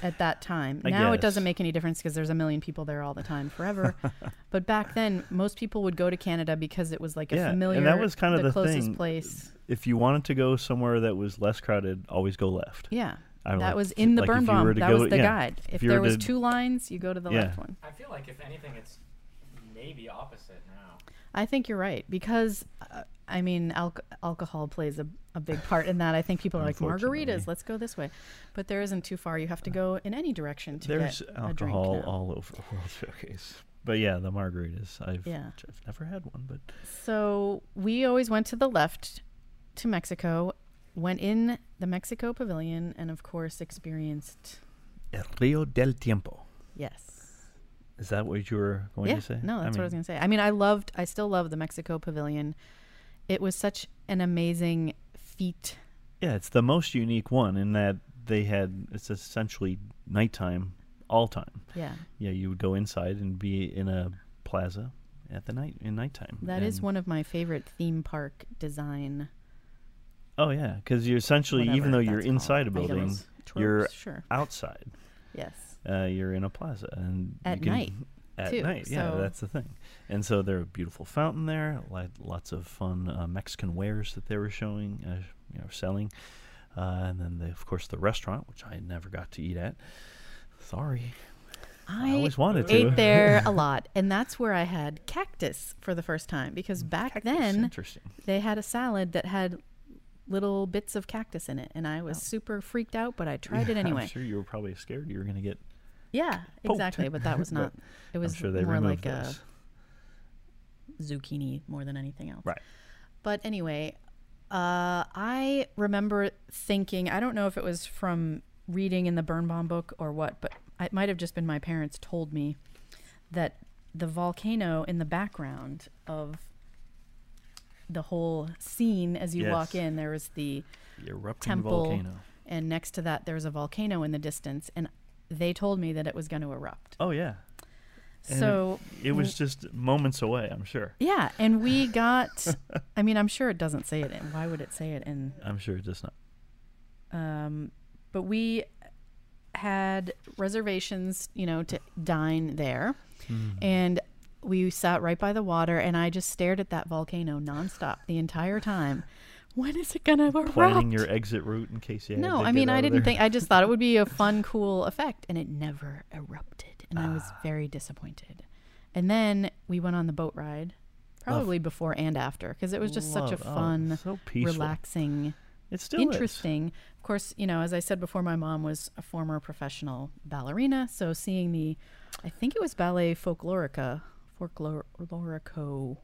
at that time. I now it doesn't make any difference because there's a million people there all the time forever. but back then, most people would go to Canada because it was like a Yeah, and familiar, that was kind of the closest thing. place. if you wanted to go somewhere that was less crowded, always go left. Yeah. I that like was in the like Birnbaum. That go- was the yeah, guide. if If, there was to- two lines, you go to the Yeah. left one. I feel like if anything, it's maybe opposite now. I think you're right because uh, I mean alc- alcohol plays a, a big part in that. I think people are like margaritas. Let's go this way, but there isn't too far. You have to go in any direction to There's get a drink alcohol all over the World Showcase. But yeah, the margaritas. I've Yeah. I've never had one, but So we always went to the left to Mexico, went in the Mexico Pavilion, and of course experienced El Rio del Tiempo. yes. Is that what you were going yeah, to say? no, that's what I was gonna say. I mean, I loved, I still love the Mexico Pavilion. It was such an amazing feat Yeah, it's the most unique one in that they had it's essentially nighttime all time. Yeah. Yeah, you would go inside and be in a plaza at the night in nighttime. That is And- one of my favorite theme park design. Oh yeah, because you're essentially even though you're inside a building, items, you're sure. outside. Yes. Uh, you're in a plaza and At can, night, At too, night, yeah, so- that's the thing. And so there a beautiful fountain there, like lots of fun uh, Mexican wares that they were showing, uh, you know, selling. Uh, and then, the, of course, the restaurant, which I never got to eat at. Sorry, I, I always wanted to. ate there a lot, and that's where I had cactus for the first time because back Cactus, then they had a salad that had little bits of cactus in it, and I was Oh. super freaked out, but I tried it anyway. I'm sure you were probably scared you were going to get. Yeah, exactly. But that was not. It was sure more like a zucchini more than anything else. Right. But anyway, uh, I remember thinking, I don't know if it was from reading in the Birnbaum book or what, but it might have just been my parents told me that the volcano in the background of the whole scene as you walk in, there was the The erupting Temple. volcano. and next to that there's a volcano in the distance, and they told me that it was going to erupt. Oh yeah, And so it was just moments away. I'm sure. yeah, and we got. I mean, I'm sure it doesn't say it in. Why would it say it in? I'm sure it does not. Um, but we had reservations, you know, to dine there, Mm-hmm. and we sat right by the water, and I just stared at that volcano nonstop the entire time. When is it gonna erupt? Planning your exit route in case you. no, I mean, I didn't think. I just thought it would be a fun, cool effect, and it never erupted, and I was Ah. very disappointed. And then we went on the boat ride, probably before and after, because it was just such a Love- oh, fun, so peaceful. relaxing It still is. interesting. Of course, you know, as I said before, my mom was a former professional ballerina, so seeing the, I think it was ballet folklorica, folklorico,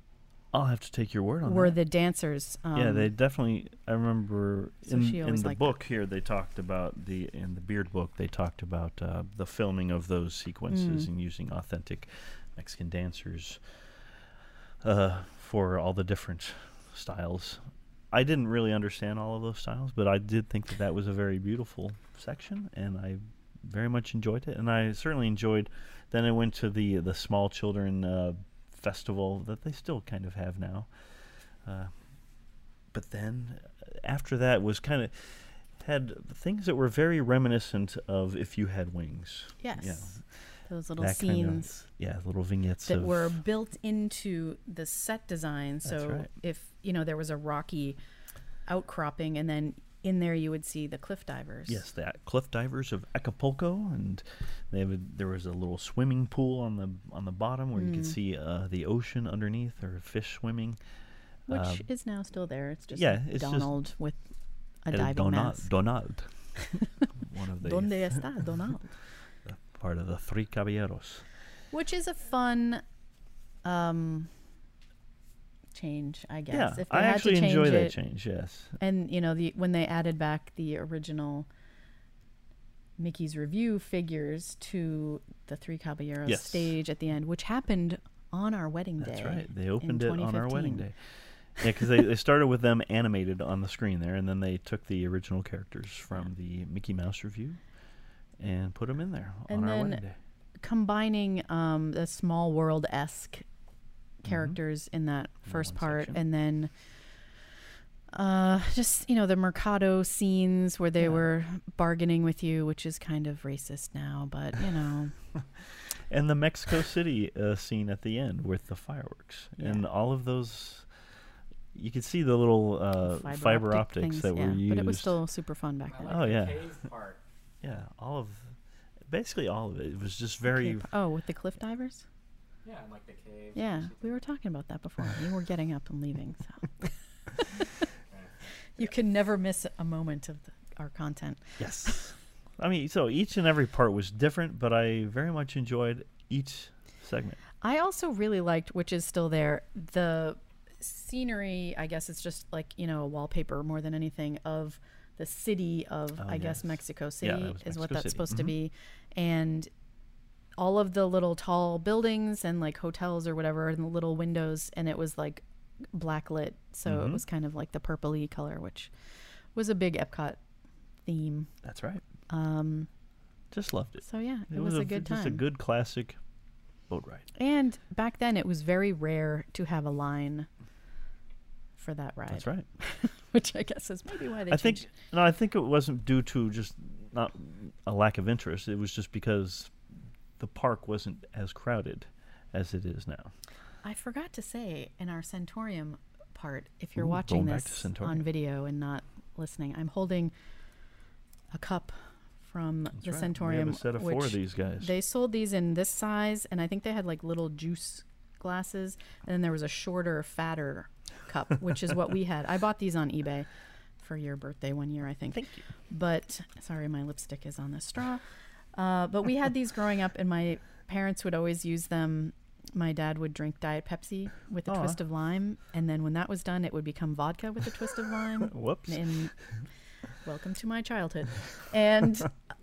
I'll have to take your word on that. were that. the dancers. Um, yeah, they definitely. I remember So in, in the book here they talked about the in the Beard book they talked about uh, the filming of those sequences Mm. and using authentic Mexican dancers uh, for all the different styles. I didn't really understand all of those styles, but I did think that that was a very beautiful section, and I very much enjoyed it. And I certainly enjoyed. Then I went to the the small children uh, festival that they still kind of have now. Uh, but then uh, after that was kind of had things that were very reminiscent of if you had wings. yes, Yeah, those little that kind of- scenes yeah, little vignettes that were built into the set design. So right. if you know there was a rocky outcropping, and then in there you would see the cliff divers. Yes, the cliff divers of Acapulco, and they have a, there was a little swimming pool on the on the bottom where you could Mm. see uh, the ocean underneath or fish swimming. which Um, is now still there. It's just yeah, it's just- Donald with a diving Donald, mask. Donald, one of the Donde está Donald? part of the three caballeros. Which is a fun um change, I guess. Yeah, if they I had actually to change enjoy it, that change. Yes, And you know, the when they added back the original Mickey's Revue figures to the Three Caballeros Yes. stage at the end, which happened on our wedding day. That's right. They opened it on our wedding day. Yeah, because they, they started with them animated on the screen there, and then they took the original characters from the Mickey Mouse Revue and put them in there And on our wedding day. Combining um, the small world esque characters in that Mm-hmm. In first one part, section. and then uh, just you know the Mercado scenes where they Yeah. were bargaining with you, which is kind of racist now, but you know. And the Mexico City uh, scene at the end with the fireworks and all of those. You could see the little uh, fiber, optic optics things, that yeah, were used. But it was still super fun back then. like Oh, the yeah. cave part. yeah, all of basically all of it. It was just very Okay, Oh, with the cliff divers? Yeah, and like the cave. Yeah, we were talking about that before. You were getting up and leaving, so you can never miss a moment of the, our content. Yes. I mean, so each and every part was different, but I very much enjoyed each segment. I also really liked, which is still there, the scenery. I guess it's just like you know a wallpaper more than anything of the city of Oh, I guess. Mexico City that was is what that's City. supposed to Mhm. be, and all of the little tall buildings and like hotels or whatever, and the little windows, and it was like black lit, so it Mhm. was kind of like the purpley color, which was a big Epcot theme. That's right. Um, Just loved it. so yeah, it, was, a good time. Just a good classic boat ride. And back then, it was very rare to have a line for that ride. That's right. Which I guess is maybe why they I changed. think no, I think it wasn't due to just not a lack of interest. It was just because the park wasn't as crowded as it is now. I forgot to say in our Centorium part, if you're Ooh, watching going back to this on video and not listening, I'm holding a cup from That's the right. Centorium. We have a set of four of these guys. They sold these in this size, and I think they had like little juice glasses, and then there was a shorter, fatter cup, which is what we had. I bought these on eBay for your birthday one year, I think. Thank you. But sorry, my lipstick is on the straw. Uh, but we had these growing up, and my parents would always use them. My dad would drink Diet Pepsi with a Aw. twist of lime, and then when that was done, it would become vodka with a twist of lime. Whoops. And welcome to my childhood. And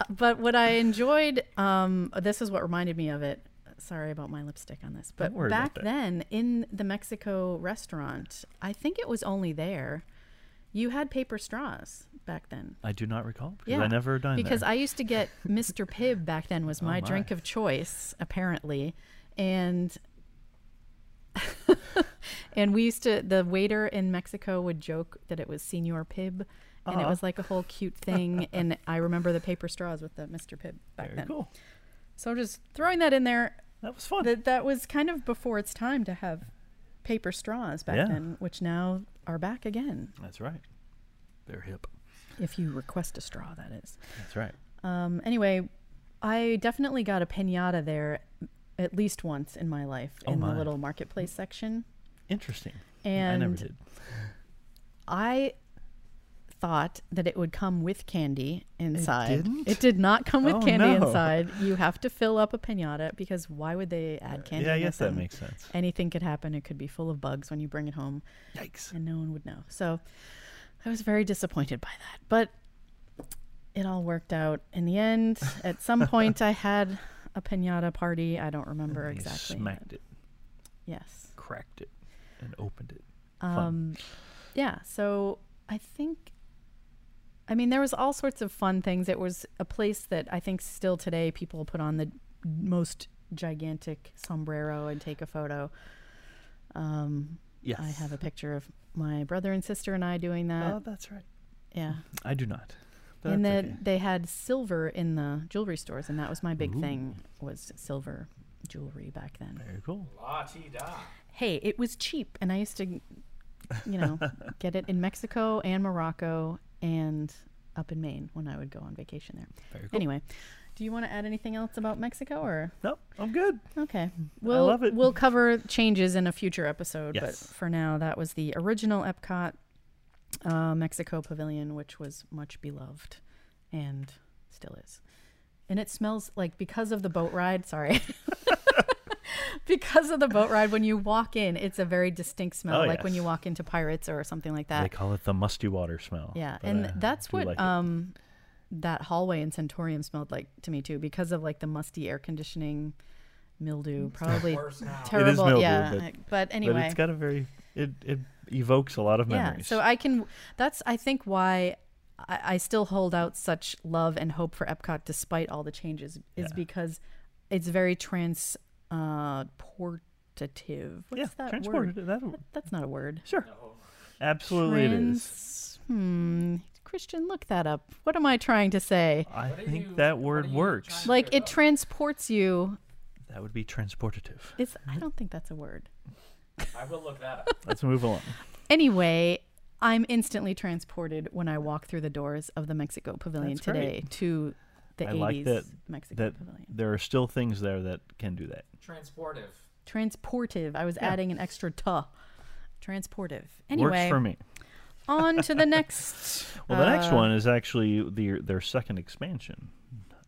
but what I enjoyed, um, this is what reminded me of it. Sorry about my lipstick on this, but worry about back that. then in the Mexico restaurant, I think it was only there. You had paper straws back then. I do not recall because Yeah, I never dined Because there. I used to get Mr. Pibb back then was Oh, my my. drink of choice, apparently. And and we used to the waiter in Mexico would joke that it was Senor Pibb. And it was like a whole cute thing. and I remember the paper straws with the Mr. Pibb back then. Very then. cool. So just throwing that in there. That was fun. That that was kind of before its time to have paper straws back Yeah. then, which now are back again. That's right. They're hip. If you request a straw, that is. That's right. Um, anyway, I definitely got a pinata there at least once in my life Oh in my. the little marketplace section. Interesting. And I never did. I thought that it would come with candy inside. didn't? It did not come with Oh, candy no. inside. You have to fill up a pinata because why would they add candy? yeah, I guess that makes sense. Anything could happen. It could be full of bugs when you bring it home. Yikes. and no one would know. So I was very disappointed by that. But it all worked out in the end. At some point, I had a pinata party. I don't remember And exactly. Smacked it, Yes. cracked it, and opened it. Um, yeah. So I think. I mean, there was all sorts of fun things. It was a place that I think still today people put on the most gigantic sombrero and take a photo. Um, Yes. I have a picture of my brother and sister and I doing that. Oh, that's right. yeah. I do not. But and that's then okay. they had silver in the jewelry stores, and that was my big Ooh. thing was silver jewelry back then. Very cool. La ti da. Hey, it was cheap, and I used to, you know, get it in Mexico and Morocco and up in Maine when I would go on vacation there. Very cool. Anyway, do you want to add anything else about Mexico, or Nope, I'm good. okay, we'll love it. we'll cover changes in a future episode. yes. But for now, that was the original Epcot uh, Mexico Pavilion, which was much beloved and still is. And it smells like because of the boat ride. Sorry. because of the boat ride, when you walk in, it's a very distinct smell, Oh, like when you walk into Pirates or something like that. they call it the musty water smell. Yeah, and I that's what like um that hallway in Centorium smelled like to me too, because of like the musty air conditioning, mildew, probably Worse now. terrible. mildew, yeah, but- I- but But anyway, it's got a very it it evokes a lot of memories. yeah. memories. So I can. That's I think why. I, I still hold out such love and hope for Epcot despite all the changes is Yeah. because it's very trans uh portative. What's yeah, that transported word? That, That- That's not a word. sure, No. absolutely it is. Trans- Hmm. Christian, look that up. What am I trying to say? I think you- that word works. Like it up. transports you. That would be transportative. It's. I don't think that's a word. I will look that up. Let's move along. Anyway, I'm instantly transported when I walk through the doors of the Mexico Pavilion That's today great. to the I 80s like that- Mexico that Pavilion. There are still things there that can do that. Transportive. Transportive. I was Yeah. adding an extra "tuh." Transportive. Anyway, Works for me. on to the next. Well, the next uh, one is actually the, their second expansion,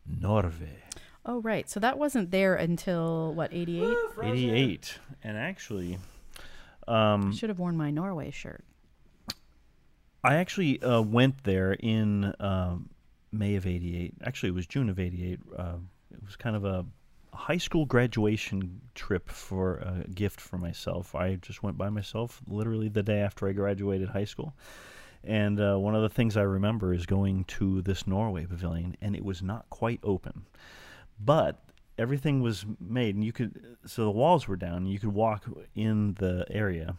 Norway. Oh, right. So that wasn't there until what? eighty eight. Eighty eight, And actually, um, Should have worn my Norway shirt. I actually uh, went there in um, May of '88. Actually, it was June of '88. Uh, it was kind of a high school graduation trip for a gift for myself. I just went by myself, literally the day after I graduated high school, And uh, one of the things I remember is going to this Norway pavilion, and it was not quite open, but everything was made, and you could. So the walls were down, and you could walk in the area,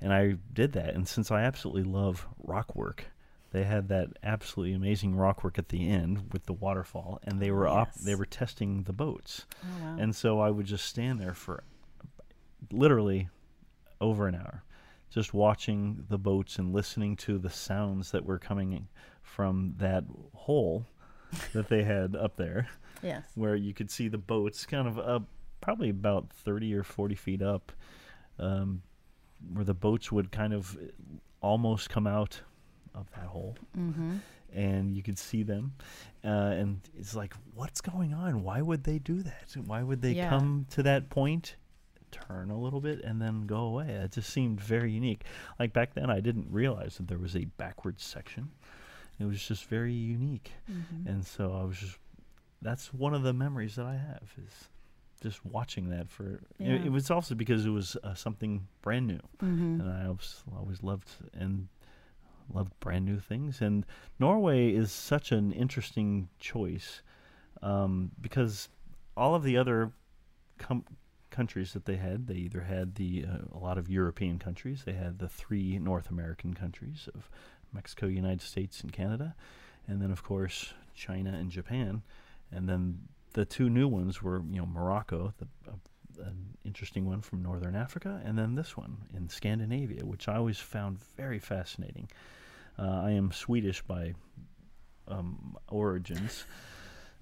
and I did that. And since I absolutely love rock work, they had that absolutely amazing rock work at the end with the waterfall, and they were op- they were testing the boats, Oh, wow. and so I would just stand there for literally over an hour, just watching the boats and listening to the sounds that were coming from that hole that they had up there, yes. where you could see the boats kind of up, probably about 30 or 40 feet up, um, where the boats would kind of almost come out of that hole. Mm-hmm. and you could see them uh, and it's like what's going on? Why would they do that? Why would they Yeah. come to that point turn a little bit and then go away? It just seemed very unique. Like back then i didn't realize that there was a backwards section. It was just very unique. Mm-hmm. and so i was just that's one of the memories that i have is just watching that for it, it was also because it was uh, something brand new. Mm-hmm. and I always, always loved and loved brand new things. And Norway is such an interesting choice um, because all of the other com- countries that they had, they either had the uh, a lot of European countries, they had the three North American countries of Mexico, United States, and Canada, and then of course China and Japan, and then the two new ones were you know Morocco, the an interesting one from northern Africa, and then this one in Scandinavia, which I always found very fascinating. Uh, I am Swedish by um, origins,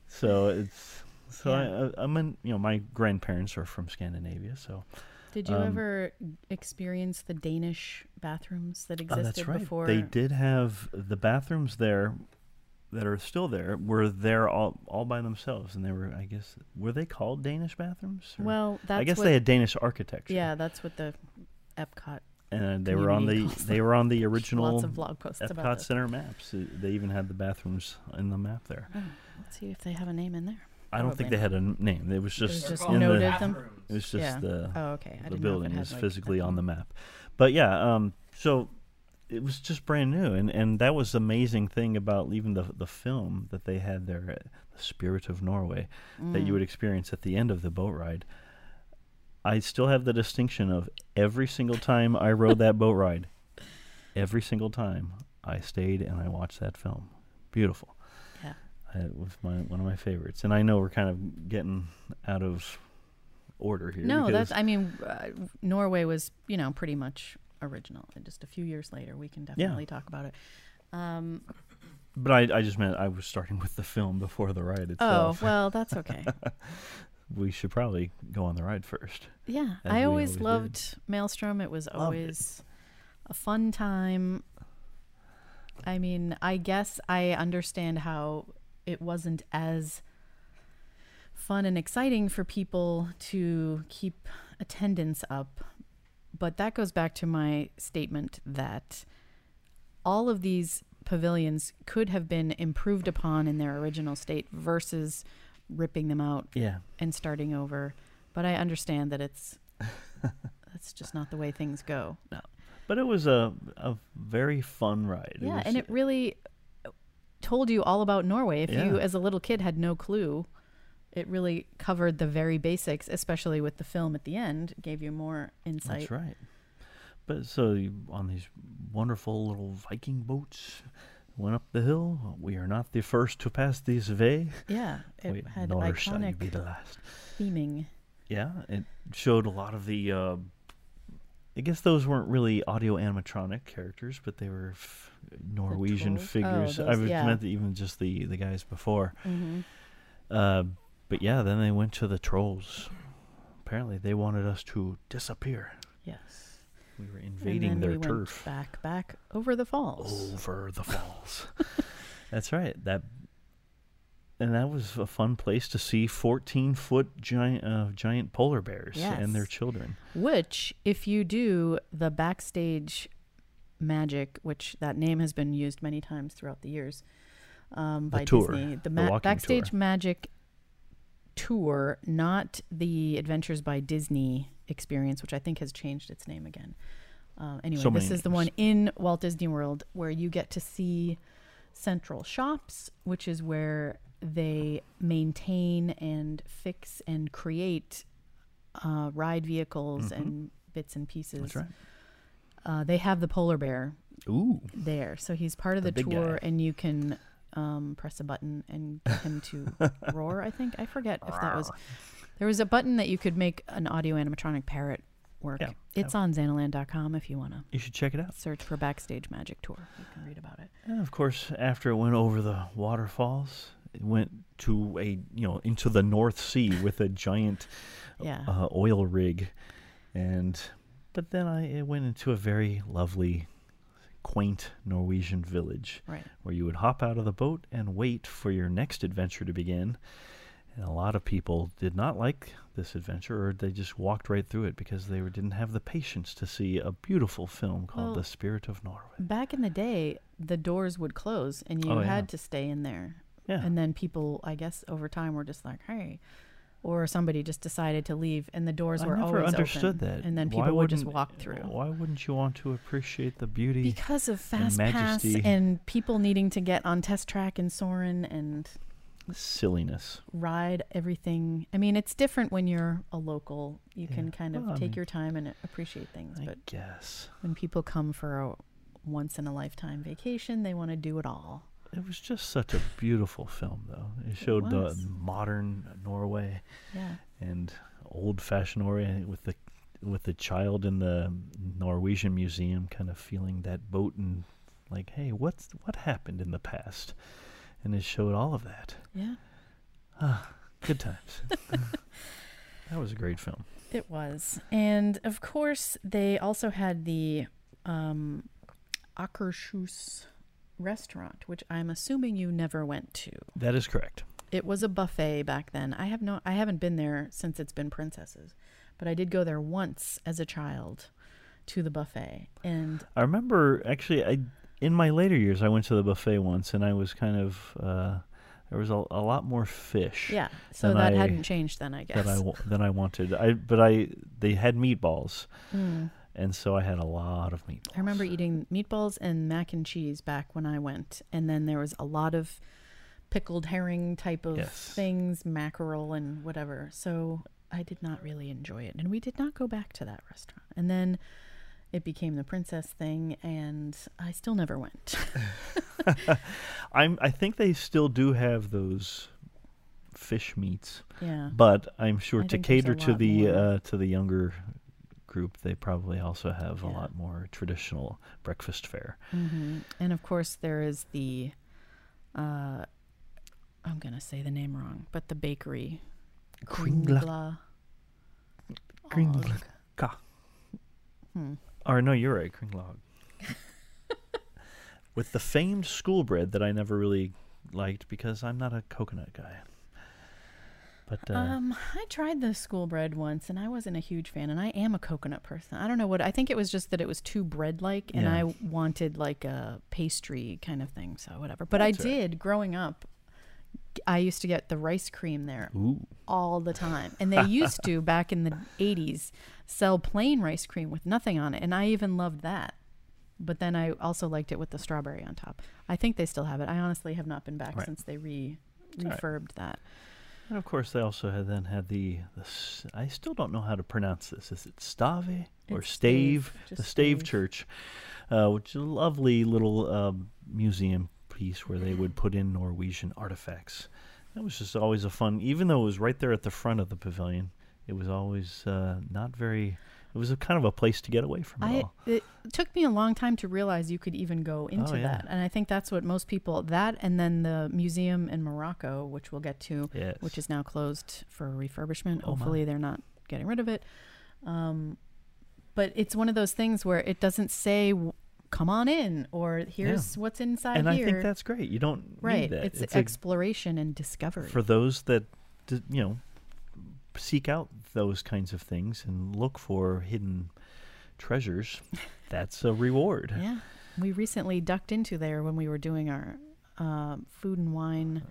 so it's so Yeah. I, I'm in. You know, my grandparents are from Scandinavia, so Did you um, ever experience the Danish bathrooms that Oh, existed that's right. before? They did have the bathrooms there that are still there. Were there all all by themselves, and they were, I guess, were they called Danish bathrooms? or- Well, that's I guess they had Danish architecture. Yeah, that's what the Epcot. and they were on the they were on the original Lots of blog posts about Epcot. Center maps. They even had the bathrooms in the map there. Oh, let's see if they have a name in there. I don't think Probably they had a name. It was was just, They're just in the them? bathrooms. it was just Yeah. the Oh, okay. I the didn't know if it building was like, physically on the map. But yeah, um, so it was just brand new, and and that was the amazing thing about even the the film that they had there, the Spirit of Norway, that you Mm. would experience at the end of the boat ride. I still have the distinction of every single time I rode that boat ride, every single time I stayed and I watched that film. Beautiful. Yeah. It was my one of my favorites, and I know we're kind of getting out of order here. No, that's. I mean, uh, Norway was you know pretty much original. And just a few years later, we can definitely talk about it. Um, But I, I just meant I was starting with the film before the ride itself. oh well, that's okay. we should probably go on the ride first. Yeah, I always always did. loved Maelstrom. It was it. always a fun time. I mean, I guess I understand how it wasn't as fun and exciting for people to keep attendance up. But that goes back to my statement that all of these pavilions could have been improved upon in their original state versus ripping them out Yeah. and starting over. But I understand that it's that's just not the way things go. No. But it was a a very fun ride. yeah, was, and it really told you all about Norway. If you, as a little kid, had no clue, it really covered the very basics, especially with the film at the end, gave you more insight. That's right. But so you, on these wonderful little Viking boats, went up the hill. We are not the first to pass this way. Yeah, it Wait, had nor iconic be the last. theming. Yeah, it showed a lot of the. Uh, I guess those weren't really audio animatronic characters, but they were f- Norwegian? Oh, figures. I those- was yeah. meant even just the the guys before. hmm Uh, but yeah, then they went to the trolls. Apparently, they wanted us to disappear. Yes. We were invading their we went turf back, back over the falls. over the falls. That's right. That and that was a fun place to see 14 foot giant uh, giant polar bears and their children. Which, if you do the backstage magic, which that name has been used many times throughout the years um, The by tour, Disney, the, the ma- walking backstage tour. magic tour, not the Adventures by Disney experience, which I think has changed its name again. Uh, anyway, So this many is the one in Walt Disney World where you get to see Central Shops, which is where they maintain and fix and create uh, ride vehicles Mhm. and bits and pieces. That's right. Uh, they have the polar bear Ooh. there, so he's part of The the, tour, guy. and you can um, press a button and get him to roar. I think I forget if that was there was a button that you could make an audio animatronic parrot work. Yeah, It's on Xanaland.com if you want to You should check it out. search for Backstage Magic Tour. You can read about it. And of course, after it went over the waterfalls, it went to a you know into the North Sea with a giant Yeah. uh, oil rig, and but then I it went into a very lovely, quaint Norwegian village right. where you would hop out of the boat and wait for your next adventure to begin. And a lot of people did not like this adventure, or they just walked right through it because they were, didn't have the patience to see a beautiful film called Well, The Spirit of Norway. Back in the day, the doors would close and you Oh, yeah. had to stay in there. Yeah, And then people, I guess, over time were just like, hey. Or somebody just decided to leave and the doors I were never always understood open. that. And then Why people would just walk through. Why wouldn't you want to appreciate the beauty? Because of Fast Pass and people needing to get on Test Track and Soarin' and silliness. ride everything. I mean, it's different when you're a local. You Yeah. can kind of Well, I take mean, your time and appreciate things. I But guess when people come for a once in a lifetime vacation, they want to do it all. It was just such a beautiful film, though. It showed the was. modern Norway Yeah. and old-fashioned Norway with the with the child in the Norwegian museum, kind of feeling that boat and like, hey, what's what happened in the past? And it showed all of that. Yeah. Ah, good times. that was a great film. It was. And of course, they also had the um, Akershus restaurant, which I'm assuming you never went to. That is correct. It was a buffet back then. I have no I haven't been there since it's been princesses. But I did go there once as a child to the buffet. And I remember actually, I in my later years, I went to the buffet once, and I was kind of uh, there was a, a lot more fish yeah, so that I- hadn't changed then, I guess. that I than I wanted. I but I they had meatballs, Mm. And so I had a lot of meatballs. I remember eating meatballs and mac and cheese back when I went, and then there was a lot of pickled herring type of Yes. things, mackerel and whatever. So I did not really enjoy it, and we did not go back to that restaurant. And then it became the princess thing, and I still never went. I'm I think they still do have those fish meats, yeah, but I'm sure I to think there's a cater to the uh, to the younger group, they probably also have a lot more traditional breakfast fare. hmm and of course there is the. Uh, I'm gonna say the name wrong, but the bakery. Kringla- Kringla- Kringla-. Hmm. Or no, you're right, Kringlog. With the famed school bread that I never really liked because I'm not a coconut guy. But uh, Um, I tried the school bread once, and I wasn't a huge fan. And I am a coconut person. I don't know what. I think it was just that it was too bread-like, and Yeah. I wanted like a pastry kind of thing. So whatever. But I That's all right. did growing up. I used to get the rice cream there ooh, all the time, and they used to back in the '80s sell plain rice cream with nothing on it, and I even loved that. But then I also liked it with the strawberry on top. I think they still have it. I honestly have not been back Right. since they re all right. refurbed that. And of course they also had then had the, the I still don't know how to pronounce this. Is it Stave or It's Stave? Stave, The Stave Stave. Church, uh, which is a lovely little um, museum piece where they would put in Norwegian artifacts. That was just always a fun, even though it was right there at the front of the pavilion. It was always uh, not very. It was a kind of a place to get away from it I all. it took me a long time to realize you could even go into Oh, yeah. that, and I think that's what most people that, and then the museum in Morocco, which we'll get to, Yes. which is now closed for refurbishment. Oh, my. Hopefully, they're not getting rid of it. Um, but it's one of those things where it doesn't say "come on in" or "here's what's inside and here." I think that's great. You don't right. need that. It's, a- exploration and discovery. for those that you know seek out those kinds of things and look for hidden treasures. That's a reward. yeah, we recently ducked into there when we were doing our um, food and wine.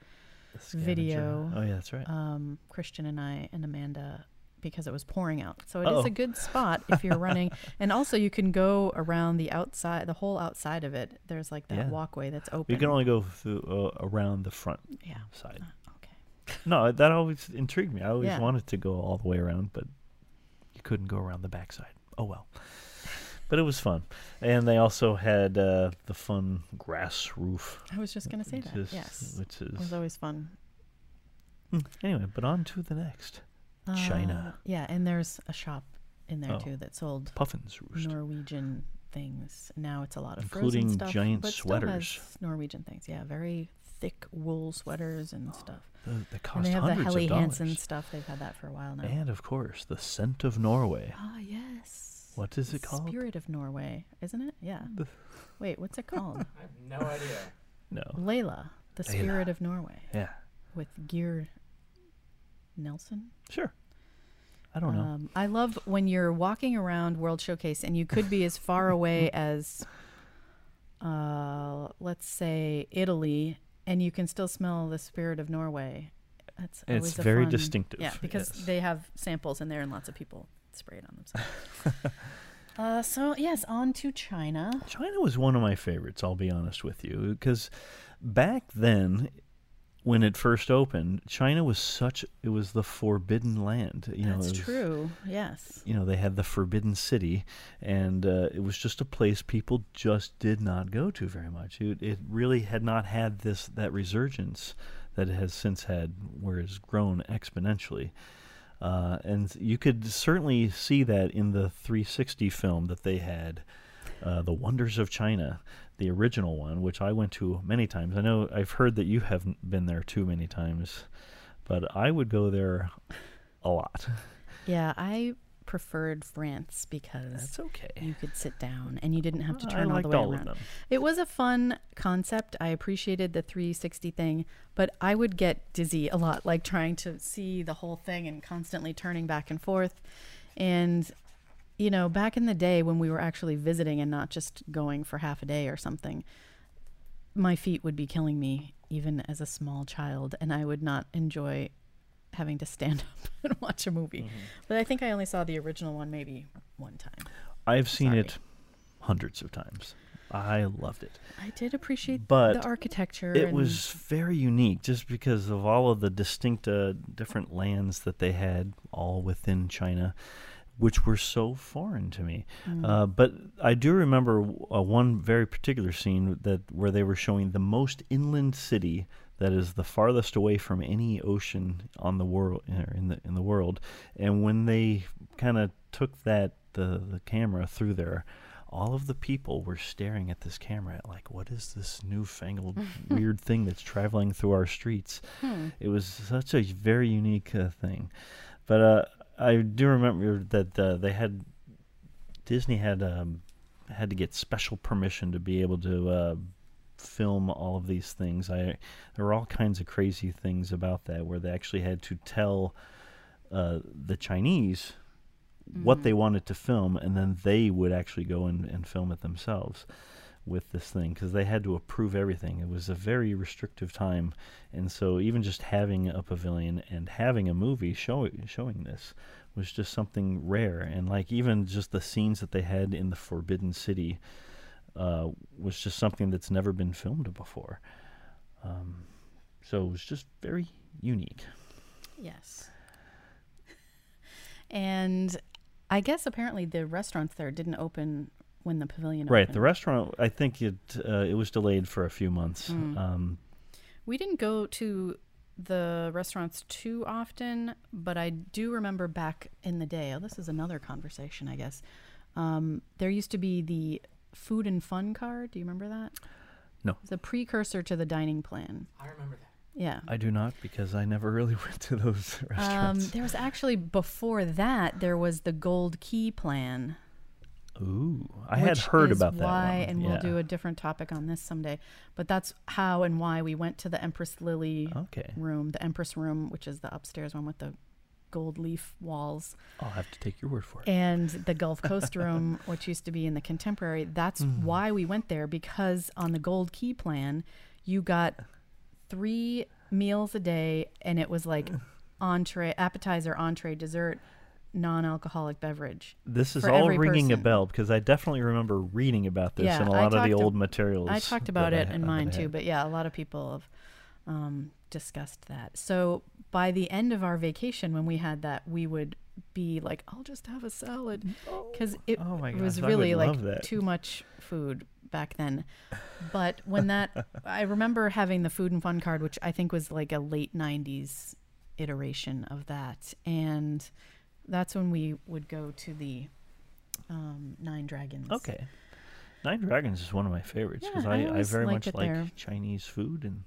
Video. Oh yeah, that's right. um, Christian and I and Amanda because it was pouring out. So it is Oh. a good spot if you're running. And also, you can go around the outside, the whole outside of it. There's like that Yeah. walkway that's open. You can only go through, uh, around the front yeah. side. No, that always intrigued me. I always Yeah. wanted to go all the way around, but you couldn't go around the backside. Oh well. But it was fun, and they also had uh, the fun grass roof. I was just gonna say that. which is- yes. which It was always fun. Hmm, anyway. But on to the next China. Uh, yeah, and there's a shop in there Oh. too that sold Puffin's Roost. Norwegian things. Now it's a lot of Including frozen stuff, giant but still sweaters. has Norwegian things. Yeah, very thick wool sweaters and stuff. The, they And they have the hundreds Helly of dollars. Hansen stuff. They've had that for a while now. And of course, the scent of Norway. Ah, yes. What is it called? Spirit of Norway, isn't it? Yeah. The- Wait, what's it called? I have no idea. No. Laila, the Laila. Spirit of Norway, Yeah. with Gear Nelson. Sure. I don't know. Um, I love when you're walking around World Showcase and you could be as far away as, uh, let's say, Italy, and you can still smell the spirit of Norway. That's always It's very fun- distinctive, Yeah, because yes. they have samples in there and lots of people spray it on themselves. uh, so yes, on to China. China was one of my favorites, I'll be honest with you, because back then, when it first opened, China was such it was the forbidden land. You know, That's was- true. Yes. You know, they had the Forbidden City, and uh, it was just a place people just did not go to very much. It, it really had not had this that resurgence that it has since had, where it's grown exponentially. Uh, and you could certainly see that in the 360 film that they had, uh, The Wonders of China, the original one, which I went to many times. I know I've heard that you haven't been there too many times, but I would go there a lot. Yeah, I preferred France because That's okay. you could sit down and you didn't have to turn all the way all around. It was a fun concept. I appreciated the 360 thing, but I would get dizzy a lot, like trying to see the whole thing and constantly turning back and forth. And, you know, back in the day when we were actually visiting and not just going for half a day or something, my feet would be killing me even as a small child, and I would not enjoy having to stand up and watch a movie. Mm-hmm. But I think I only saw the original one maybe one time. I've seen Sorry. it hundreds of times. I loved it. I did appreciate But the architecture. It was very unique just because of all of the distinct uh, different lands that they had all within China, which were so foreign to me. Mm. Uh, but I do remember uh, one very particular scene that where they were showing the most inland city that is the farthest away from any ocean on the world in the in the world. And when they kind of took that the the camera through there, all of the people were staring at this camera like, what is this newfangled weird thing that's traveling through our streets? Hmm. It was such a very unique uh, thing. But uh, I do remember that uh, they had Disney had um, had to get special permission to be able to uh, film all of these things. I there were all kinds of crazy things about that where they actually had to tell uh, the Chinese what they wanted to film, and then they would actually go and, and film it themselves with this thing because they had to approve everything. It was a very restrictive time, and so even just having a pavilion and having a movie show, showing this was just something rare. And like even just the scenes that they had in the Forbidden City uh, was just something that's never been filmed before. Um, so it was just very unique. Yes. And I guess apparently the restaurants there didn't open when the pavilion Right. opened. The restaurant, I think it uh, it was delayed for a few months. Mm. Um, We didn't go to the restaurants too often, but I do remember back in the day. Oh, this is another conversation, I guess. Um, there used to be the food and fun card. Do you remember that? No. It's a precursor to the dining plan. I remember that. Yeah. I do not because I never really went to those Um, restaurants. there was actually before that there was the Gold Key plan. Ooh, I had heard about that why, one. and we'll do a different topic on this someday. But that's how and why we went to the Empress Lily Okay, room, the Empress room, which is the upstairs one with the gold leaf walls, I'll have to take your word for it. and the Gulf Coast room, which used to be in the Contemporary. That's Mm. why we went there because on the Gold Key plan, you got three meals a day, and it was like entree, appetizer, entree, dessert. Non-alcoholic beverage. This is all ringing a bell because I definitely remember reading about this Yeah, in a I lot of the old ab- materials. I talked about it ha- in I mine too, but yeah, a lot of people have um, discussed that. So by the end of our vacation, when we had that, we would be like, "I'll just have a salad," because it, oh it was really like too much food back then. But when that, I remember having the food and fun card, which I think was like a late '90s iteration of that, and that's when we would go to the um, Nine Dragons. Okay. Nine Dragons is one of my favorites because Yeah, I I, I, very much like there. Chinese food and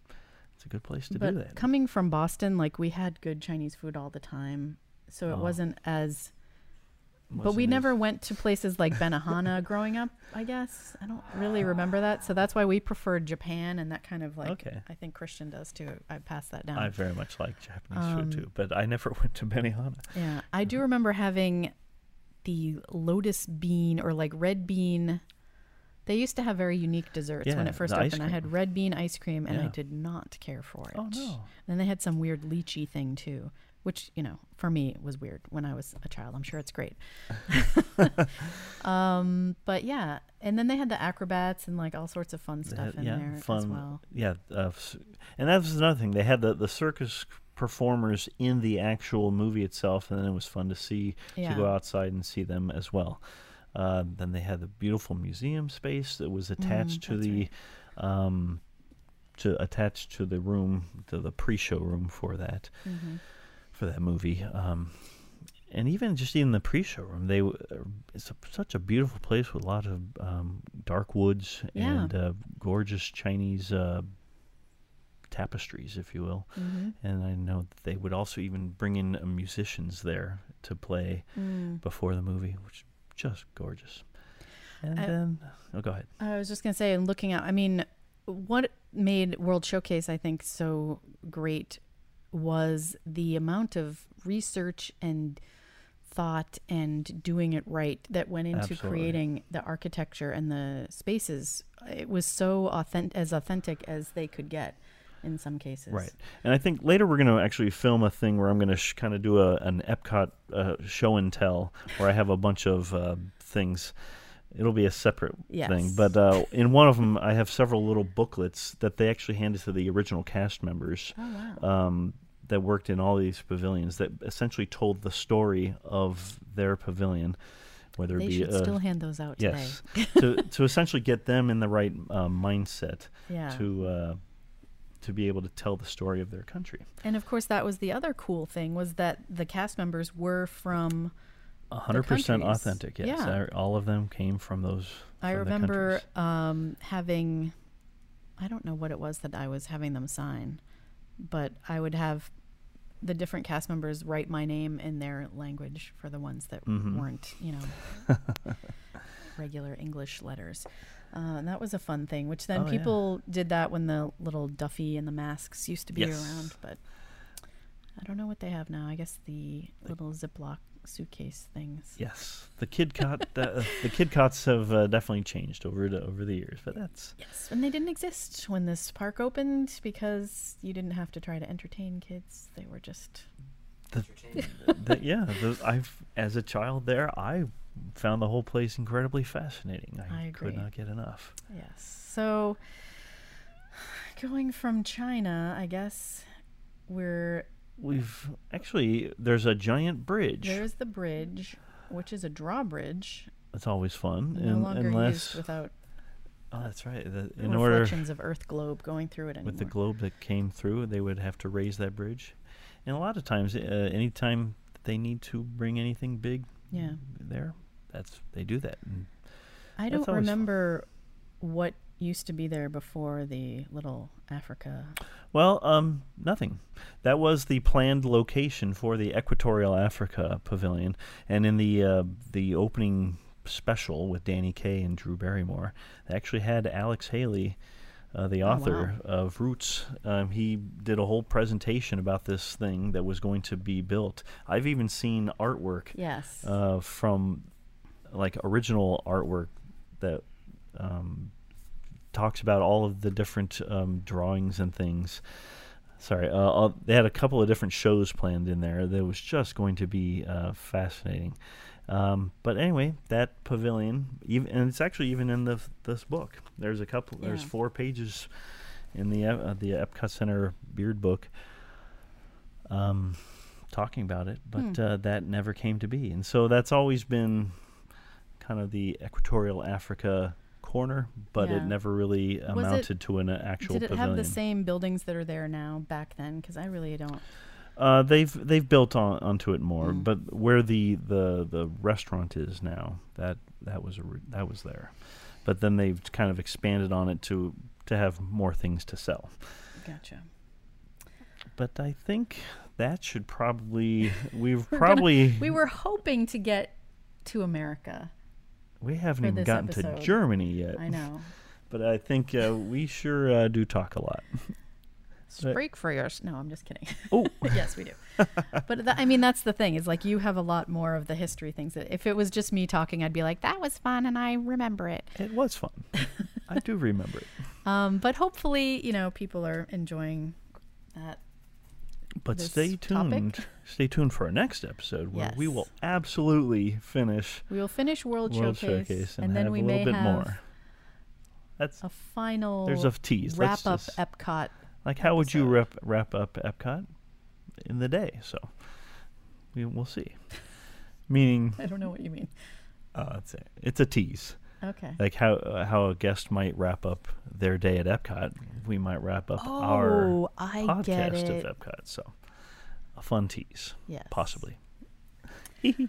it's a good place to but do that. coming from Boston, like we had good Chinese food all the time, so it Oh. wasn't as. But we never went to places like Benihana growing up. I guess I don't really remember that, so that's why we preferred Japan and that kind of like. Okay. I think Christian does too. I passed that down. I very much like Japanese Um, food too, but I never went to Benihana. yeah, I do remember having the lotus bean or like red bean. They used to have very unique desserts when it first opened. I had red bean ice cream, and I did not care for it. Oh no. Then they had some weird lychee thing too, which you know for me was weird when I was a child. I'm sure it's great. um, but yeah, and then they had the acrobats and like all sorts of fun stuff had- in yeah, there fun. as well. Yeah, uh, and that was another thing. They had the, the circus performers in the actual movie itself, and then it was fun to see Yeah, to go outside and see them as well. Uh, then they had the beautiful museum space that was attached to Mm, that's the um, to attached to the room, to the pre-show room for that hmm for that movie. Um, and even just in the pre-show room, they it's a, such a beautiful place with a lot of um, dark woods Yeah. and uh, gorgeous Chinese uh, tapestries, if you will. hmm And I know that they would also even bring in uh, musicians there to play Mm. before the movie, which is just gorgeous. And I- then, oh, go ahead. I was just gonna say, and looking at, I mean, what made World Showcase I think so great was the amount of research and thought and doing it right that went into Absolutely. creating the architecture and the spaces. It was so authentic, as authentic as they could get in some cases. Right. And I think later we're going to actually film a thing where I'm going to sh- kind of do a, an Epcot uh, show and tell where I have a bunch of uh, things. It'll be a separate Yes. thing. But uh, in one of them, I have several little booklets that they actually handed to the original cast members Oh wow. um, that worked in all these pavilions that essentially told the story of their pavilion, whether they it be should uh, still hand those out yes, today. to to essentially get them in the right uh, mindset Yeah. to uh, to be able to tell the story of their country. And of course, that was the other cool thing was that the cast members were from. A hundred percent countries. authentic. Yes, Yeah. All of them came from those. I from remember um, having, I don't know what it was that I was having them sign, but I would have the different cast members write my name in their language for the ones that Mhm. weren't, you know, regular English letters. Uh, and that was a fun thing, which then Oh, yeah. people did that when the little Duffy and the masks used to be Yes. around, but I don't know what they have now. I guess the little Ziploc suitcase things. Yes, the Kid Cot. uh, the Kid Cots have uh, definitely changed over the, over the years, but that's Yes, and they didn't exist when this park opened because you didn't have to try to entertain kids. They were just Entertainment. that, yeah. The, I've as a child there, I found the whole place incredibly fascinating. I, I could not get enough. yes. So going from China, I guess we're We've actually there's a giant bridge. there's the bridge, which is a drawbridge, That's always fun. no un- longer unless used without oh, that's right. The, in order reflections of Earth globe going through it anymore. with the globe that came through, they would have to raise that bridge. And a lot of times, uh, anytime they need to bring anything big yeah, there, that's they do that. And I don't always fun. remember what used to be there before the little Africa. Well, um, nothing. That was the planned location for the Equatorial Africa Pavilion, and in the uh, the opening special with Danny Kaye and Drew Barrymore, they actually had Alex Haley, uh, the Oh, wow. author of Roots. Um, he did a whole presentation about this thing that was going to be built. I've even seen artwork Yes. uh, from like original artwork that um, talks about all of the different um, drawings and things. sorry, uh, they had a couple of different shows planned in there. That was just going to be uh, fascinating. Um, but anyway, that pavilion, even and it's actually even in the this book. There's a couple. There's four pages in the uh, the Epcot Center Beard book. Um, talking about it, but Hmm. uh, that never came to be, and so that's always been kind of the equatorial Africa corner, but Yeah. it never really it- amounted to an actual Did it pavilion. have the same buildings that are there now back then? Because I really don't. Uh, they've they've built on onto it more, Mm. but where the, the the restaurant is now, that that was a re- that was there, but then they've kind of expanded on it to to have more things to sell. Gotcha. But I think that should probably we've We're gonna- probably We were hoping to get to America. We haven't even gotten episode. to Germany yet. I know. but I think uh, we sure uh, do talk a lot. Speak for yours. No, I'm just kidding. Oh, yes, we do. but tha- I mean, that's the thing is like you have a lot more of the history things. That if it was just me talking, I'd be like, that was fun and I remember it. it was fun. I do remember it. Um, but hopefully, you know, people are enjoying that. But stay topic? tuned. Stay tuned for our next episode where we will absolutely finish We will finish World, World Showcase, Showcase and, and, then we a little may bit have more. That's a final there's a tease. wrap up just- Epcot. like how would you wrap wrap up Epcot in the day? So we we'll see. Meaning, I don't know what you mean. uh, it's a, it's a tease. Okay. Like how uh, how a guest might wrap up their day at Epcot, we might wrap up our Oh, I podcast of Epcot. So a fun tease, Yes. possibly.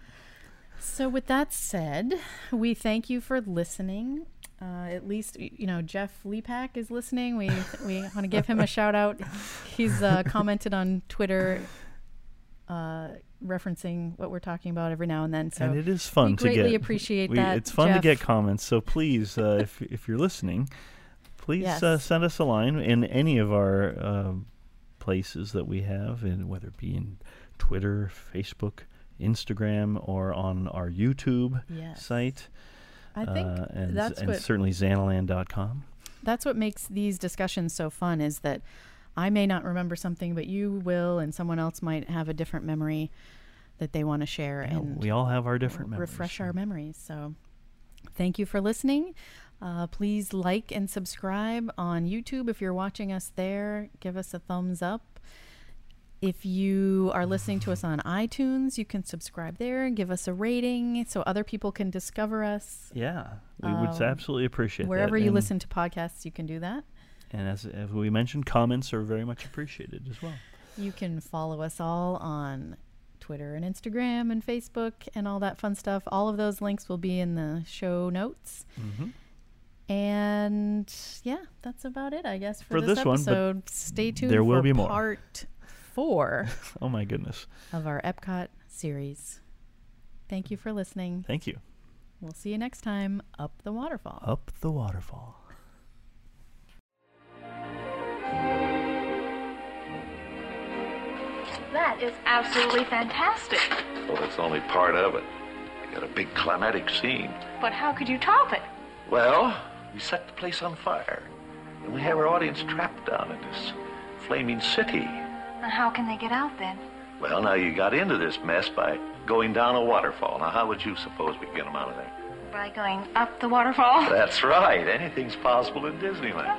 So, with that said, we thank you for listening. Uh, at least, you know, Jeff Leapak is listening. We we want to give him a shout out. He's uh, commented on Twitter, uh, referencing what we're talking about every now and then. So, and it is fun we to greatly get. appreciate we- that. It's fun Jeff. to get comments. So please, uh, if if you're listening, please Yes. uh, send us a line in any of our um places that we have, and whether it be in Twitter, Facebook, Instagram, or on our YouTube Yes. site. I think uh, and, that's and what certainly Xanaland.com. that's what makes these discussions so fun is that I may not remember something, but you will, and someone else might have a different memory that they want to share, Yeah, and we all have our different memories. refresh our memories. So, thank you for listening. Uh, please like and subscribe on YouTube if you're watching us there. Give us a thumbs up. If you are listening to us on iTunes, you can subscribe there and give us a rating so other people can discover us. Yeah, we would Um, absolutely appreciate that. Wherever that. you and, listen to podcasts, you can do that. And as, as we mentioned, comments are very much appreciated as well. You can follow us all on Twitter and Instagram and Facebook and all that fun stuff. All of those links will be in the show notes. Mm-hmm. And yeah, that's about it, I guess, for, For this, this one, episode. Stay tuned there will for be more. part four. oh my goodness! of our Epcot series. Thank you for listening. Thank you. We'll see you next time up the waterfall. Up the waterfall. That is absolutely fantastic. Well, that's only part of it. We got a big climatic scene. But how could you top it? Well, we set the place on fire, and we have our audience trapped down in this flaming city. Now, how can they get out then? Well, now you got into this mess by going down a waterfall. Now, how would you suppose we get them out of there? By going up the waterfall? That's right. Anything's possible in Disneyland.